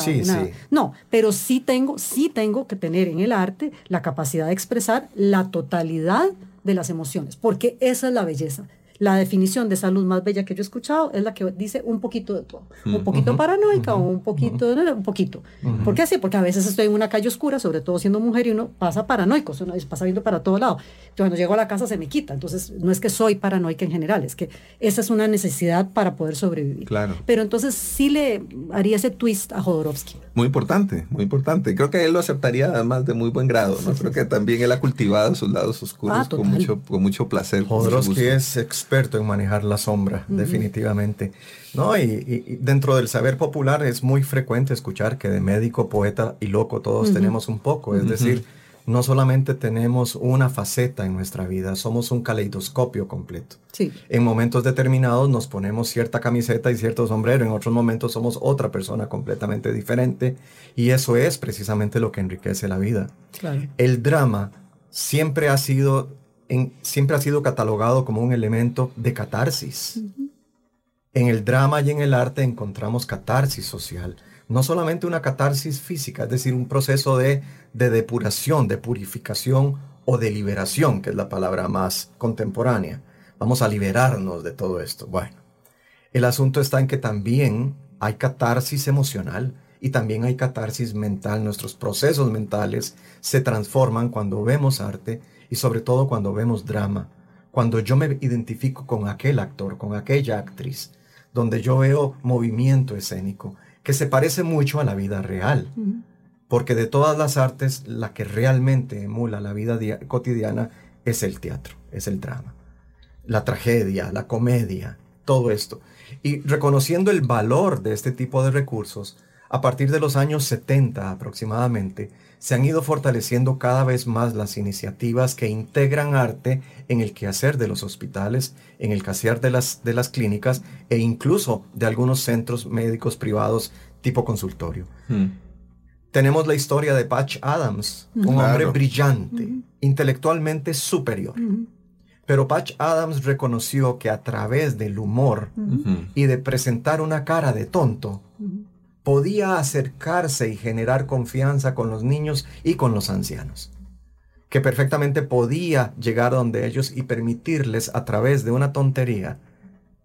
[SPEAKER 3] No, pero sí tengo, sí tengo que tener en el arte la capacidad de expresar la totalidad de las emociones, porque esa es la belleza la definición de salud más bella que yo he escuchado es la que dice un poquito de todo. Un poquito paranoica o un poquito, de, un poquito. ¿Por qué así? Porque a veces estoy en una calle oscura, sobre todo siendo mujer, y uno pasa paranoico, uno pasa viendo para todo lado. Entonces, cuando llego a la casa se me quita. Entonces, no es que soy paranoica en general, es que esa es una necesidad para poder sobrevivir.
[SPEAKER 1] Claro.
[SPEAKER 3] Pero entonces sí le haría ese twist a Jodorowsky.
[SPEAKER 1] Muy importante, muy importante. Creo que él lo aceptaría además de muy buen grado, ¿no? Creo que también él ha cultivado sus lados oscuros ah, con, mucho, con mucho placer.
[SPEAKER 2] Jodorowsky es experto en manejar la sombra, definitivamente. No, y, dentro del saber popular es muy frecuente escuchar que de médico, poeta y loco todos tenemos un poco. Es decir, no solamente tenemos una faceta en nuestra vida, somos un caleidoscopio completo.
[SPEAKER 3] Sí.
[SPEAKER 2] En momentos determinados nos ponemos cierta camiseta y cierto sombrero, en otros momentos somos otra persona completamente diferente y eso es precisamente lo que enriquece la vida.
[SPEAKER 3] Claro.
[SPEAKER 2] El drama siempre ha sido siempre ha sido catalogado como un elemento de catarsis. En el drama y en el arte encontramos catarsis social, no solamente una catarsis física, es decir, un proceso de, de depuración, de purificación o de liberación, que es la palabra más contemporánea. Vamos a liberarnos de todo esto. Bueno, el asunto está en que también hay catarsis emocional y también hay catarsis mental. Nuestros procesos mentales se transforman cuando vemos arte y sobre todo cuando vemos drama. Cuando yo me identifico con aquel actor, con aquella actriz, donde yo veo movimiento escénico que se parece mucho a la vida real. Porque de todas las artes, la que realmente emula la vida cotidiana es el teatro, es el drama. La tragedia, la comedia, todo esto. Y reconociendo el valor de este tipo de recursos, a partir de los años 70 aproximadamente, se han ido fortaleciendo cada vez más las iniciativas que integran arte en el quehacer de los hospitales, en el quehacer de las, de las clínicas e incluso de algunos centros médicos privados tipo consultorio. Hmm. Tenemos la historia de Patch Adams, un hombre brillante, intelectualmente superior. Pero Patch Adams reconoció que a través del humor y de presentar una cara de tonto, podía acercarse y generar confianza con los niños y con los ancianos. Que perfectamente podía llegar donde ellos y permitirles a través de una tontería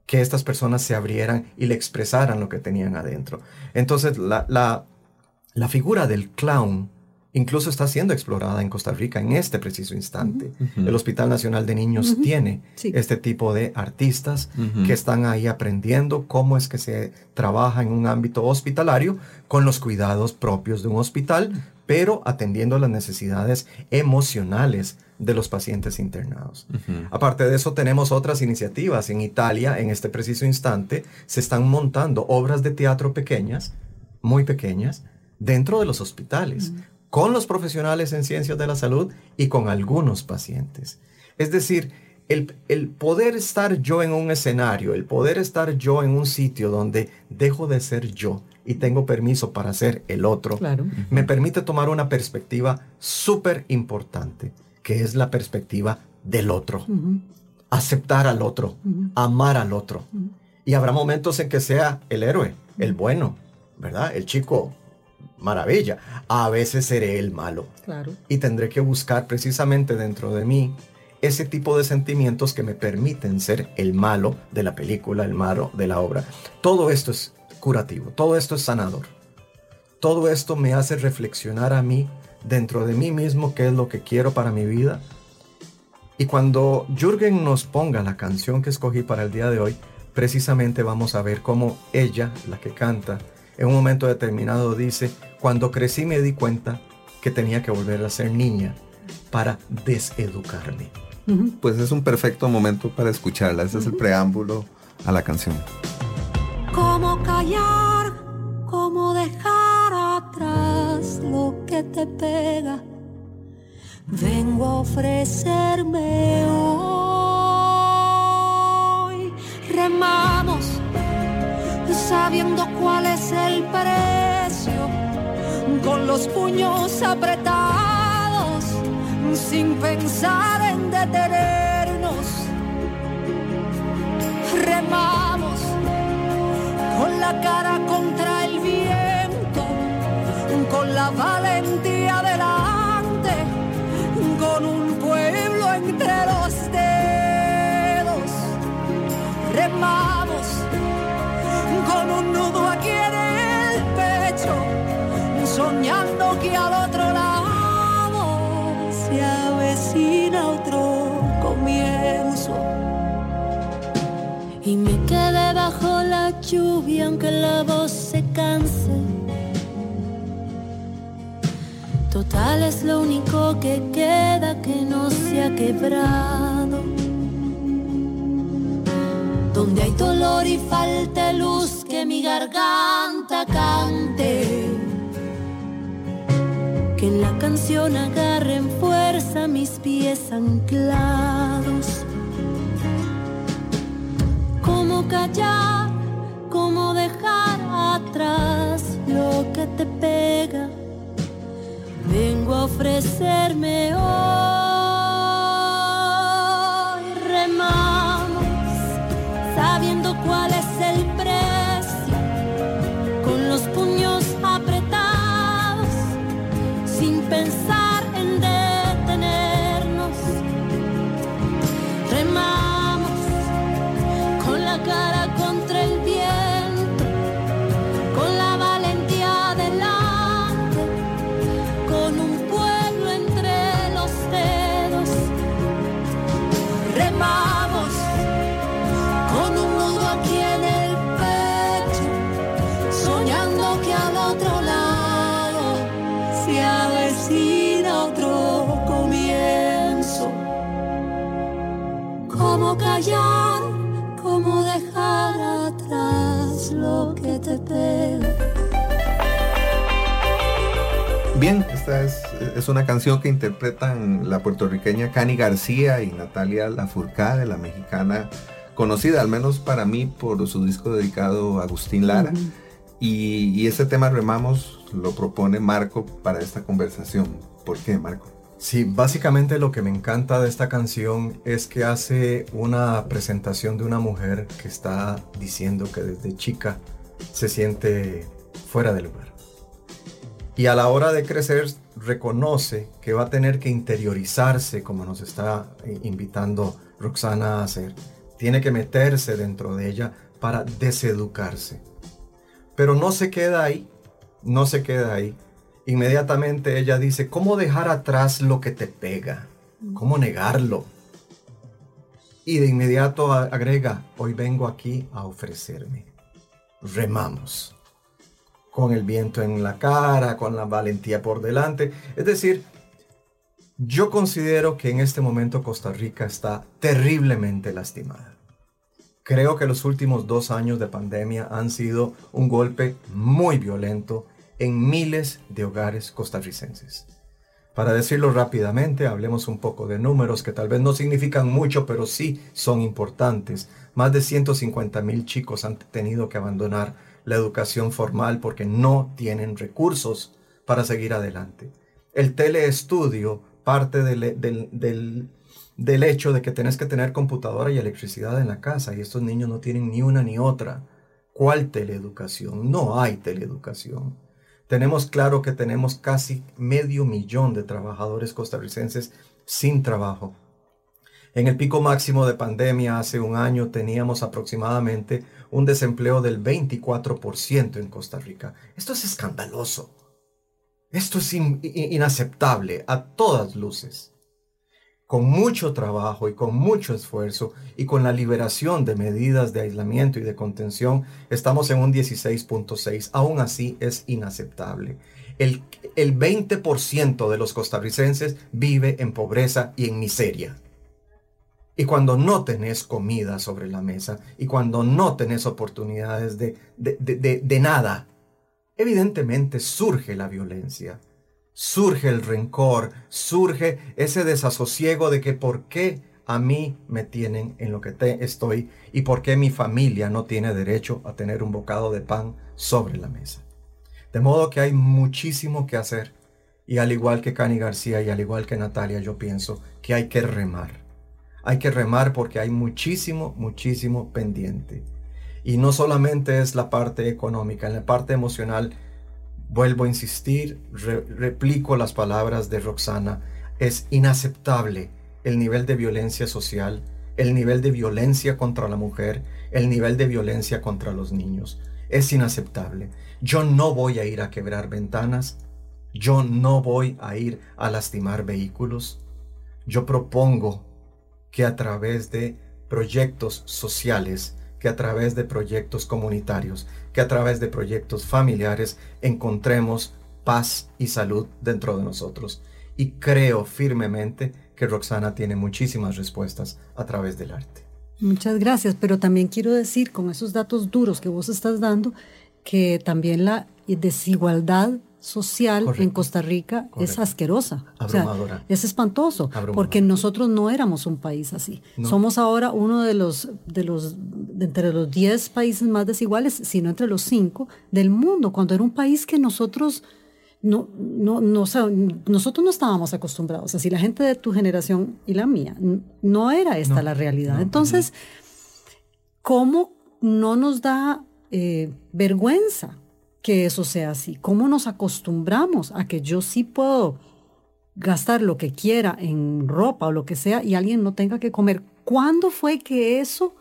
[SPEAKER 2] que estas personas se abrieran y le expresaran lo que tenían adentro. Entonces la, la, figura del clown incluso está siendo explorada en Costa Rica en este preciso instante. El Hospital Nacional de Niños tiene este tipo de artistas que están ahí aprendiendo cómo es que se trabaja en un ámbito hospitalario con los cuidados propios de un hospital, pero atendiendo las necesidades emocionales de los pacientes internados. Aparte de eso, tenemos otras iniciativas. En Italia, en este preciso instante, se están montando obras de teatro pequeñas, muy pequeñas, dentro de los hospitales, con los profesionales en ciencias de la salud y con algunos pacientes. Es decir, el, el, poder estar yo en un escenario, el poder estar yo en un sitio donde dejo de ser yo y tengo permiso para ser el otro, me permite tomar una perspectiva súper importante, que es la perspectiva del otro. Aceptar al otro, amar al otro. Y habrá momentos en que sea el héroe, el bueno, ¿verdad? El chico maravilla. A veces seré el malo. Claro. Y tendré que buscar precisamente dentro de mí ese tipo de sentimientos que me permiten ser el malo de la película, el malo de la obra. Todo esto es curativo, todo esto es sanador. Todo esto me hace reflexionar a mí, dentro de mí mismo, qué es lo que quiero para mi vida. Y cuando Jürgen nos ponga la canción que escogí para el día de hoy, precisamente vamos a ver cómo ella, la que canta, en un momento determinado dice, cuando crecí me di cuenta que tenía que volver a ser niña para deseducarme.
[SPEAKER 1] Pues es un perfecto momento para escucharla. Ese es el preámbulo a la canción.
[SPEAKER 5] ¿Cómo callar? ¿Cómo dejar atrás lo que te pega? Vengo a ofrecerme hoy. Remamos sabiendo cuál es el precio, con los puños apretados, sin pensar en detenernos. Remamos con la cara contra el viento, con la valentía delante, con un pueblo entre los dedos. Remamos con un nudo aquí en el soñando que al otro lado se avecina otro comienzo. Y me quedé bajo la lluvia aunque la voz se canse. Total es lo único que queda que no se ha quebrado. Donde hay dolor y falta luz que mi garganta cante la canción agarre en fuerza mis pies anclados. ¿Cómo callar? ¿Cómo dejar atrás lo que te pega? Vengo a ofrecerme hoy. Remamos sabiendo cuál es. ¿Cómo dejar atrás lo que te pega?
[SPEAKER 1] Bien, esta es, es una canción que interpretan la puertorriqueña Cani García y Natalia Lafourcade, la mexicana conocida, al menos para mí, por su disco dedicado a Agustín Lara. y, y este tema Remamos lo propone Marco para esta conversación. ¿Por qué, Marco?
[SPEAKER 2] Sí, básicamente lo que me encanta de esta canción es que hace una presentación de una mujer que está diciendo que desde chica se siente fuera de lugar. Y a la hora de crecer reconoce que va a tener que interiorizarse, como nos está eh, invitando Roxana a hacer. Tiene que meterse dentro de ella para deseducarse. Pero no se queda ahí, no se queda ahí. Inmediatamente ella dice, ¿cómo dejar atrás lo que te pega? ¿Cómo negarlo? Y de inmediato agrega, hoy vengo aquí a ofrecerme. Remamos. Con el viento en la cara, con la valentía por delante. Es decir, yo considero que en este momento Costa Rica está terriblemente lastimada. Creo que los últimos dos años de pandemia han sido un golpe muy violento en miles de hogares costarricenses. Para decirlo rápidamente, hablemos un poco de números que tal vez no significan mucho, pero sí son importantes. Más de 150 mil chicos han tenido que abandonar la educación formal porque no tienen recursos para seguir adelante. El teleestudio parte del, del, del, del hecho de que tenés que tener computadora y electricidad en la casa y estos niños no tienen ni una ni otra. ¿Cuál teleeducación? No hay teleeducación. Tenemos claro que tenemos casi medio millón de trabajadores costarricenses sin trabajo. En el pico máximo de pandemia hace un año teníamos aproximadamente un desempleo del 24% en Costa Rica. Esto es escandaloso. Esto es in inaceptable a todas luces. Con mucho trabajo y con mucho esfuerzo y con la liberación de medidas de aislamiento y de contención, estamos en un 16.6. Aún así es inaceptable. El, el 20% de los costarricenses vive en pobreza y en miseria. Y cuando no tenés comida sobre la mesa y cuando no tenés oportunidades de, de, de, de, de nada, evidentemente surge la violencia, surge el rencor, surge ese desasosiego de que por qué a mí me tienen en lo que te estoy y por qué mi familia no tiene derecho a tener un bocado de pan sobre la mesa. De modo que hay muchísimo que hacer y al igual que Cani García y al igual que Natalia, yo pienso que hay que remar. Hay que remar porque hay muchísimo, muchísimo pendiente. Y no solamente es la parte económica, en la parte emocional, vuelvo a insistir, re replico las palabras de Roxana, es inaceptable el nivel de violencia social, el nivel de violencia contra la mujer, el nivel de violencia contra los niños. Es inaceptable. Yo no voy a ir a quebrar ventanas, yo no voy a ir a lastimar vehículos. Yo propongo que a través de proyectos sociales, que a través de proyectos comunitarios, que a través de proyectos familiares encontremos paz y salud dentro de nosotros. Y creo firmemente que Roxana tiene muchísimas respuestas a través del arte.
[SPEAKER 3] Muchas gracias, pero también quiero decir con esos datos duros que vos estás dando, que también la desigualdad social Correcto. en Costa Rica Correcto. es asquerosa.
[SPEAKER 2] Abrumadora.
[SPEAKER 3] O sea, es espantoso, Abrumadora. porque nosotros no éramos un país así. No. Somos ahora uno de los, de los, de entre los 10 países más desiguales, sino entre los 5 del mundo, cuando era un país que nosotros no, no, no, o sea, nosotros no estábamos acostumbrados. Así la gente de tu generación y la mía, no era esta no, la realidad. Entonces, ¿cómo no nos da eh, vergüenza que eso sea así? ¿Cómo nos acostumbramos a que yo sí puedo gastar lo que quiera en ropa o lo que sea y alguien no tenga que comer? ¿Cuándo fue que eso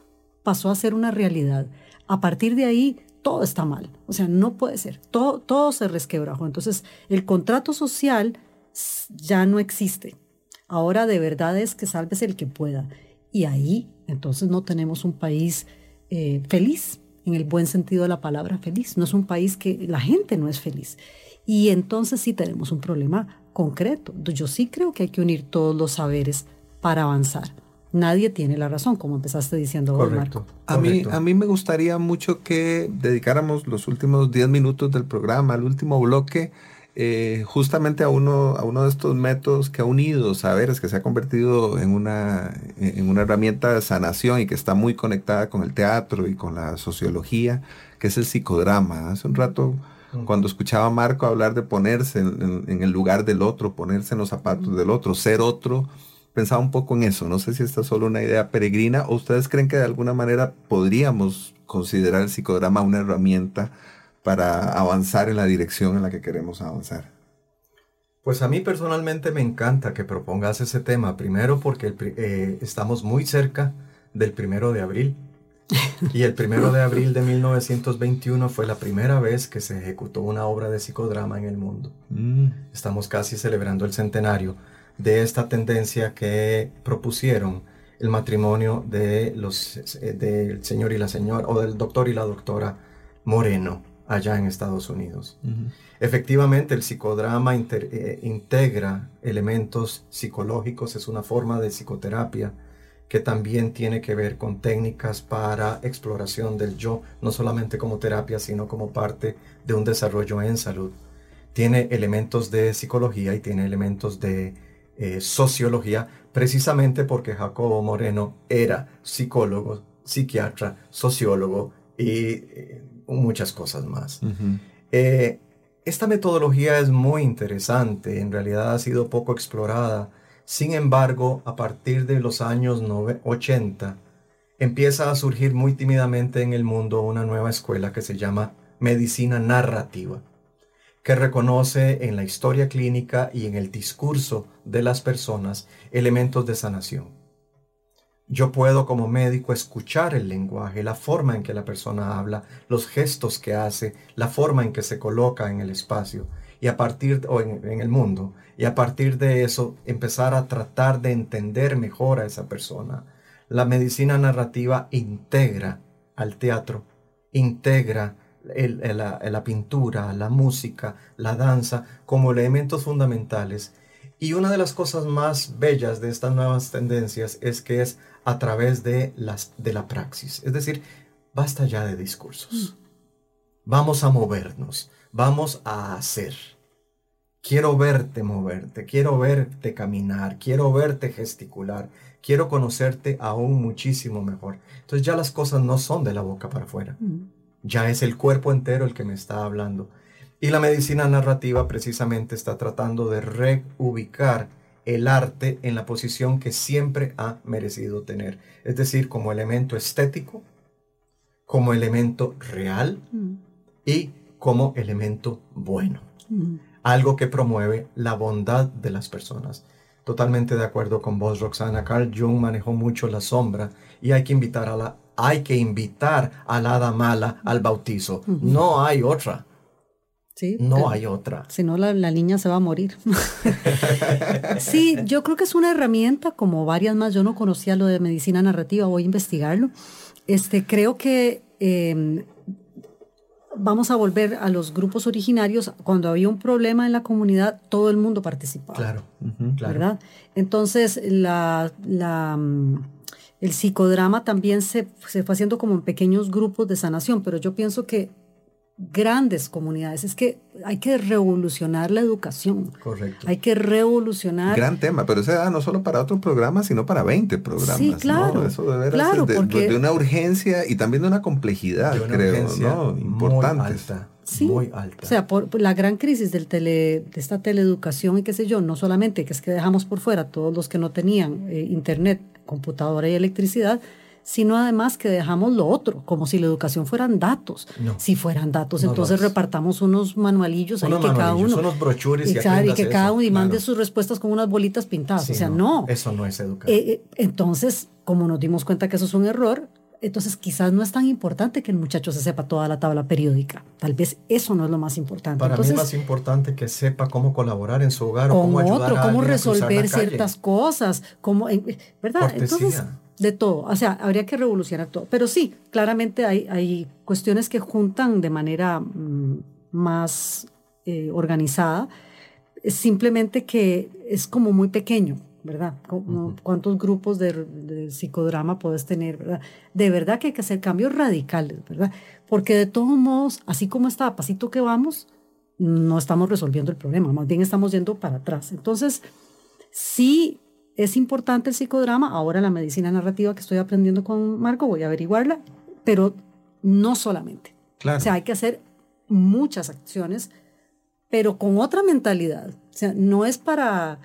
[SPEAKER 3] pasó a ser una realidad? A partir de ahí, todo está mal. O sea, no puede ser. Todo, todo se resquebrajó. Entonces, el contrato social ya no existe. Ahora de verdad es que salves el que pueda. Y ahí, entonces, no tenemos un país eh, feliz, en el buen sentido de la palabra feliz. No es un país que la gente no es feliz. Y entonces sí tenemos un problema concreto. Yo sí creo que hay que unir todos los saberes para avanzar nadie tiene la razón, como empezaste diciendo
[SPEAKER 1] Marco. A mí, a mí me gustaría mucho que dedicáramos los últimos 10 minutos del programa, al último bloque, eh, justamente a uno, a uno de estos métodos que ha unido saberes, que se ha convertido en una, en una herramienta de sanación y que está muy conectada con el teatro y con la sociología, que es el psicodrama. Hace un rato cuando escuchaba a Marco hablar de ponerse en, en, el lugar del otro, ponerse en los zapatos del otro, ser otro, pensaba un poco en eso. No sé si esta es solo una idea peregrina o ustedes creen que de alguna manera podríamos considerar el psicodrama una herramienta para avanzar en la dirección en la que queremos avanzar.
[SPEAKER 2] Pues a mí personalmente me encanta que propongas ese tema, primero porque eh, estamos muy cerca del primero de abril. Y el primero de abril de 1921 fue la primera vez que se ejecutó una obra de psicodrama en el mundo. Mm. Estamos casi celebrando el centenario de esta tendencia que propusieron el matrimonio de los, eh, del señor y la señora, o del doctor y la doctora Moreno, allá en Estados Unidos. Efectivamente, el psicodrama eh, integra elementos psicológicos, es una forma de psicoterapia que también tiene que ver con técnicas para exploración del yo, no solamente como terapia, sino como parte de un desarrollo en salud. Tiene elementos de psicología y tiene elementos de eh, sociología, precisamente porque Jacobo Moreno era psicólogo, psiquiatra, sociólogo y eh, muchas cosas más. Eh, esta metodología es muy interesante, en realidad ha sido poco explorada. Sin embargo, a partir de los años 80, empieza a surgir muy tímidamente en el mundo una nueva escuela que se llama medicina narrativa que reconoce en la historia clínica y en el discurso de las personas elementos de sanación. Yo puedo como médico escuchar el lenguaje, la forma en que la persona habla, los gestos que hace, la forma en que se coloca en el espacio y a partir o en, el mundo y a partir de eso empezar a tratar de entender mejor a esa persona. La medicina narrativa integra al teatro, integra la, pintura, la música, la danza como elementos fundamentales. Y una de las cosas más bellas de estas nuevas tendencias es que es a través de, las, de la praxis. Es decir, basta ya de discursos. Mm. Vamos a movernos, vamos a hacer. Quiero verte moverte, quiero verte caminar, quiero verte gesticular, quiero conocerte aún muchísimo mejor. Entonces ya las cosas no son de la boca para afuera. Mm ya es el cuerpo entero el que me está hablando. Y la medicina narrativa precisamente está tratando de reubicar el arte en la posición que siempre ha merecido tener, es decir, como elemento estético, como elemento real mm. y como elemento bueno, mm. algo que promueve la bondad de las personas. Totalmente de acuerdo con vos, Roxana. Carl Jung manejó mucho la sombra y hay que invitar a la hay que invitar a la hada mala al bautizo. No hay otra.
[SPEAKER 3] Sí,
[SPEAKER 2] no hay otra.
[SPEAKER 3] Si no, la, niña se va a morir. sí, yo creo que es una herramienta, como varias más. Yo no conocía lo de medicina narrativa, voy a investigarlo. Este, creo que em, vamos a volver a los grupos originarios. Cuando había un problema en la comunidad, todo el mundo participaba.
[SPEAKER 2] Claro,
[SPEAKER 3] ¿verdad? Entonces, la, la mm, el psicodrama también se, se fue haciendo como en pequeños grupos de sanación, pero yo pienso que grandes comunidades. Es que hay que revolucionar la educación.
[SPEAKER 2] Correcto.
[SPEAKER 3] Hay que revolucionar.
[SPEAKER 1] Gran tema, pero ese da no solo para otros programas, sino para 20 programas.
[SPEAKER 3] Sí, claro.
[SPEAKER 1] Eso de veras es de, una urgencia y también de una complejidad, creo, ¿no? Importante.
[SPEAKER 2] Muy alta. Sí. Muy alta.
[SPEAKER 3] O sea, por, la gran crisis del tele, de esta teleeducación y qué sé yo, no solamente que es que dejamos por fuera todos los que no tenían eh, internet computadora y electricidad, sino además que dejamos lo otro, como si la educación fueran datos. Si fueran datos, entonces repartamos unos manualillos ahí que cada uno.
[SPEAKER 2] Unos brochures y,
[SPEAKER 3] y que cada uno y mande sus respuestas con unas bolitas pintadas. o sea, no,
[SPEAKER 2] Eso no es educación.
[SPEAKER 3] Eh, eh, entonces, como nos dimos cuenta que eso es un error, entonces quizás no es tan importante que el muchacho se sepa toda la tabla periódica. Tal vez eso no es lo más importante.
[SPEAKER 2] Para
[SPEAKER 3] mí
[SPEAKER 2] es más importante que sepa cómo colaborar en su hogar o
[SPEAKER 3] cómo
[SPEAKER 2] ayudar
[SPEAKER 3] otro,
[SPEAKER 2] a
[SPEAKER 3] cómo
[SPEAKER 2] a
[SPEAKER 3] resolver
[SPEAKER 2] la
[SPEAKER 3] ciertas cosas, cómo, eh, ¿verdad? Entonces, de todo. O sea, habría que revolucionar todo. Pero sí, claramente hay, hay cuestiones que juntan de manera mm, más eh, organizada. Simplemente que es como muy pequeño. ¿verdad? ¿Cuántos grupos de, psicodrama puedes tener, verdad? De verdad que hay que hacer cambios radicales, ¿verdad? Porque de todos modos, así como está a pasito que vamos, no estamos resolviendo el problema, más bien estamos yendo para atrás. Entonces, sí es importante el psicodrama, ahora la medicina narrativa que estoy aprendiendo con Marco, voy a averiguarla, pero no solamente. O sea, hay que hacer muchas acciones, pero con otra mentalidad. O sea, no es para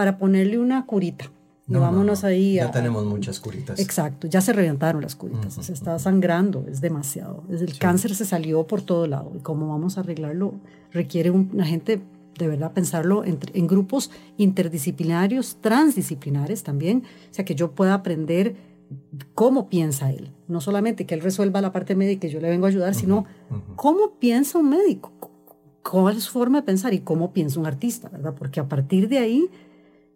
[SPEAKER 3] para ponerle una curita. No, vámonos ahí.
[SPEAKER 2] Ya tenemos muchas curitas.
[SPEAKER 3] Exacto, ya se reventaron las curitas, se está sangrando, es demasiado. El cáncer se salió por todo lado y cómo vamos a arreglarlo requiere una gente de verdad pensarlo en, en, grupos interdisciplinarios, transdisciplinares también, o sea, que yo pueda aprender cómo piensa él, no solamente que él resuelva la parte médica y yo le vengo a ayudar, sino cómo piensa un médico, cuál es su forma de pensar y cómo piensa un artista, ¿verdad? Porque a partir de ahí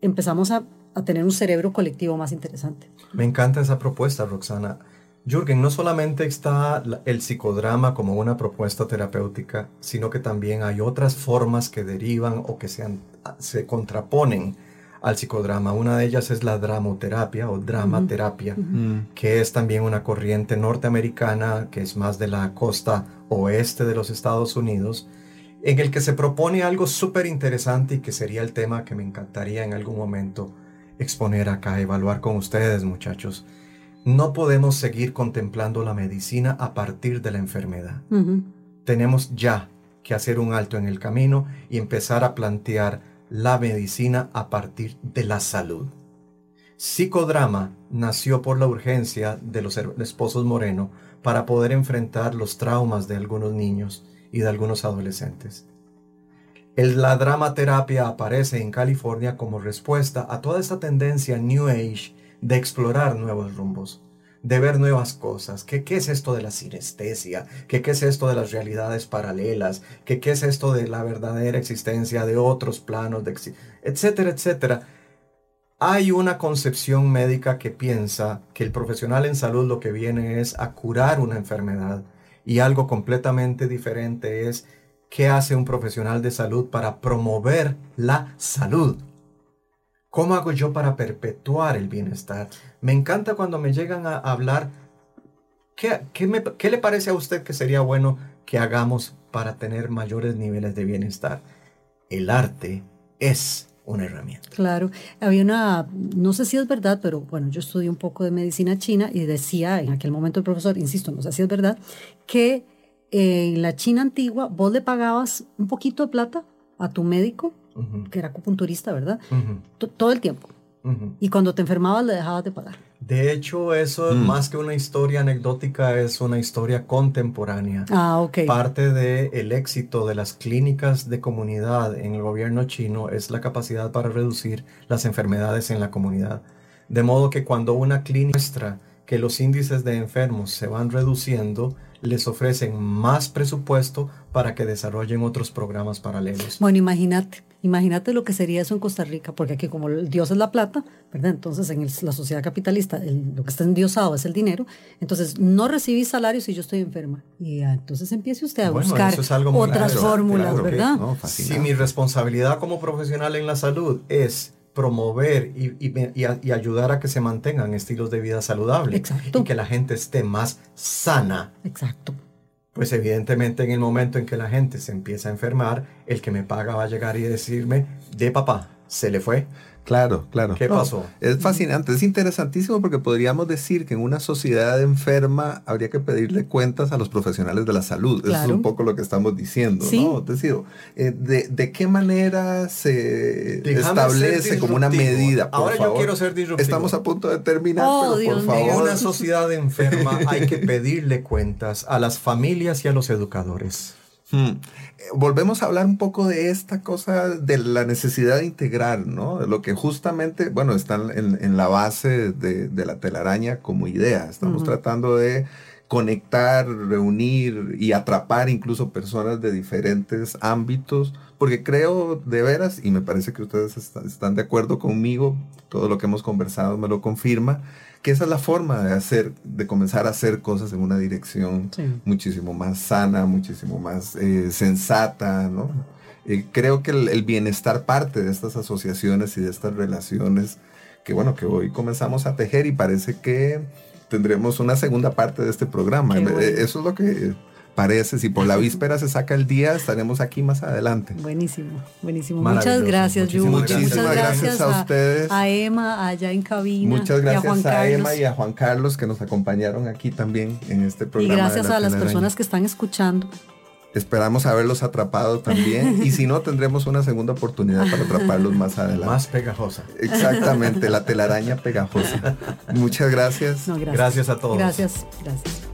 [SPEAKER 3] empezamos a, tener un cerebro colectivo más interesante.
[SPEAKER 2] Me encanta esa propuesta, Roxana. Jürgen, no solamente está el psicodrama como una propuesta terapéutica, sino que también hay otras formas que derivan o que se, se contraponen al psicodrama. Una de ellas es la dramoterapia o dramaterapia, que es también una corriente norteamericana, que es más de la costa oeste de los Estados Unidos, en el que se propone algo súper interesante y que sería el tema que me encantaría en algún momento exponer acá, evaluar con ustedes, muchachos. No podemos seguir contemplando la medicina a partir de la enfermedad. Tenemos ya que hacer un alto en el camino y empezar a plantear la medicina a partir de la salud. Psicodrama nació por la urgencia de los esposos Moreno para poder enfrentar los traumas de algunos niños y de algunos adolescentes. El, la dramaterapia aparece en California como respuesta a toda esta tendencia New Age de explorar nuevos rumbos, de ver nuevas cosas. ¿Qué, qué es esto de la sinestesia? ¿Qué, ¿Qué es esto de las realidades paralelas? ¿Qué, ¿Qué es esto de la verdadera existencia de otros planos? De etcétera, etcétera. Hay una concepción médica que piensa que el profesional en salud lo que viene es a curar una enfermedad y algo completamente diferente es qué hace un profesional de salud para promover la salud. ¿Cómo hago yo para perpetuar el bienestar? Me encanta cuando me llegan a hablar, ¿qué, le parece a usted que sería bueno que hagamos para tener mayores niveles de bienestar? El arte es una herramienta.
[SPEAKER 3] Claro, había una, no sé si es verdad, pero bueno, yo estudié un poco de medicina china y decía en aquel momento el profesor, insisto, no sé si es verdad, que en la China antigua vos le pagabas un poquito de plata a tu médico, que era acupunturista, ¿verdad? Todo el tiempo. Y cuando te enfermabas le dejabas de pagar.
[SPEAKER 2] De hecho, eso mm. más que una historia anecdótica es una historia contemporánea.
[SPEAKER 3] Ah, ok.
[SPEAKER 2] Parte del el éxito de las clínicas de comunidad en el gobierno chino es la capacidad para reducir las enfermedades en la comunidad. De modo que cuando una clínica muestra que los índices de enfermos se van reduciendo, les ofrecen más presupuesto para que desarrollen otros programas paralelos.
[SPEAKER 3] Bueno, imagínate, imagínate lo que sería eso en Costa Rica, porque aquí como el Dios es la plata, ¿verdad? Entonces en la sociedad capitalista lo que está endiosado es el dinero, entonces no recibí salario si yo estoy enferma. Y entonces empiece usted a buscar otras fórmulas, ¿verdad?
[SPEAKER 2] si mi responsabilidad como profesional en la salud es promover y, y, ayudar a que se mantengan estilos de vida saludables y que la gente esté más sana.
[SPEAKER 3] Exacto.
[SPEAKER 2] Pues evidentemente en el momento en que la gente se empieza a enfermar, el que me paga va a llegar y decirme, de papá, se le fue.
[SPEAKER 1] Claro, claro.
[SPEAKER 2] ¿Qué pasó?
[SPEAKER 1] Es fascinante, es interesantísimo porque podríamos decir que en una sociedad enferma habría que pedirle cuentas a los profesionales de la salud. Eso es un poco lo que estamos diciendo, ¿no? Es decir, eh, de, qué manera se establece como una medida?
[SPEAKER 2] Ahora yo quiero ser disruptivo.
[SPEAKER 1] Estamos a punto de terminar, oh, pero por favor.
[SPEAKER 2] En una sociedad enferma hay que pedirle cuentas a las familias y a los educadores.
[SPEAKER 1] Hmm. Volvemos a hablar un poco de esta cosa de la necesidad de integrar, ¿no? Lo que justamente, bueno, está en, la base de, la telaraña como idea. Estamos tratando de conectar, reunir y atrapar incluso personas de diferentes ámbitos, porque creo de veras, y me parece que ustedes están de acuerdo conmigo, todo lo que hemos conversado me lo confirma, que esa es la forma de hacer, de comenzar a hacer cosas en una dirección muchísimo más sana, muchísimo más eh, sensata, ¿no? Eh, creo que el, bienestar parte de estas asociaciones y de estas relaciones que, bueno, que hoy comenzamos a tejer y parece que tendremos una segunda parte de este programa. Eh, eso es lo que parece. Si por la víspera se saca el día, estaremos aquí más adelante.
[SPEAKER 3] Buenísimo, buenísimo. Muchas gracias, Yu.
[SPEAKER 1] Muchísimas Muchas gracias, a, ustedes.
[SPEAKER 3] A Emma, allá en cabina.
[SPEAKER 1] Muchas gracias a, Emma y a Juan Carlos que nos acompañaron aquí también en este programa.
[SPEAKER 3] Y gracias a las personas que están escuchando.
[SPEAKER 1] Esperamos haberlos atrapado también y si no tendremos una segunda oportunidad para atraparlos más adelante.
[SPEAKER 2] Más pegajosa.
[SPEAKER 1] Exactamente, la telaraña pegajosa. Muchas gracias.
[SPEAKER 2] gracias. gracias. a todos.
[SPEAKER 3] Gracias, gracias.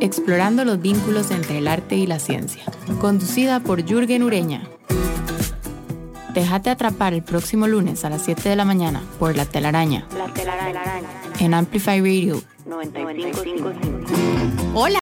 [SPEAKER 6] Explorando los vínculos entre el arte y la ciencia. Conducida por Jürgen Ureña. Déjate atrapar el próximo lunes a las 7 de la mañana por La Telaraña. La Telaraña. En Amplify Radio 95.5. Hola.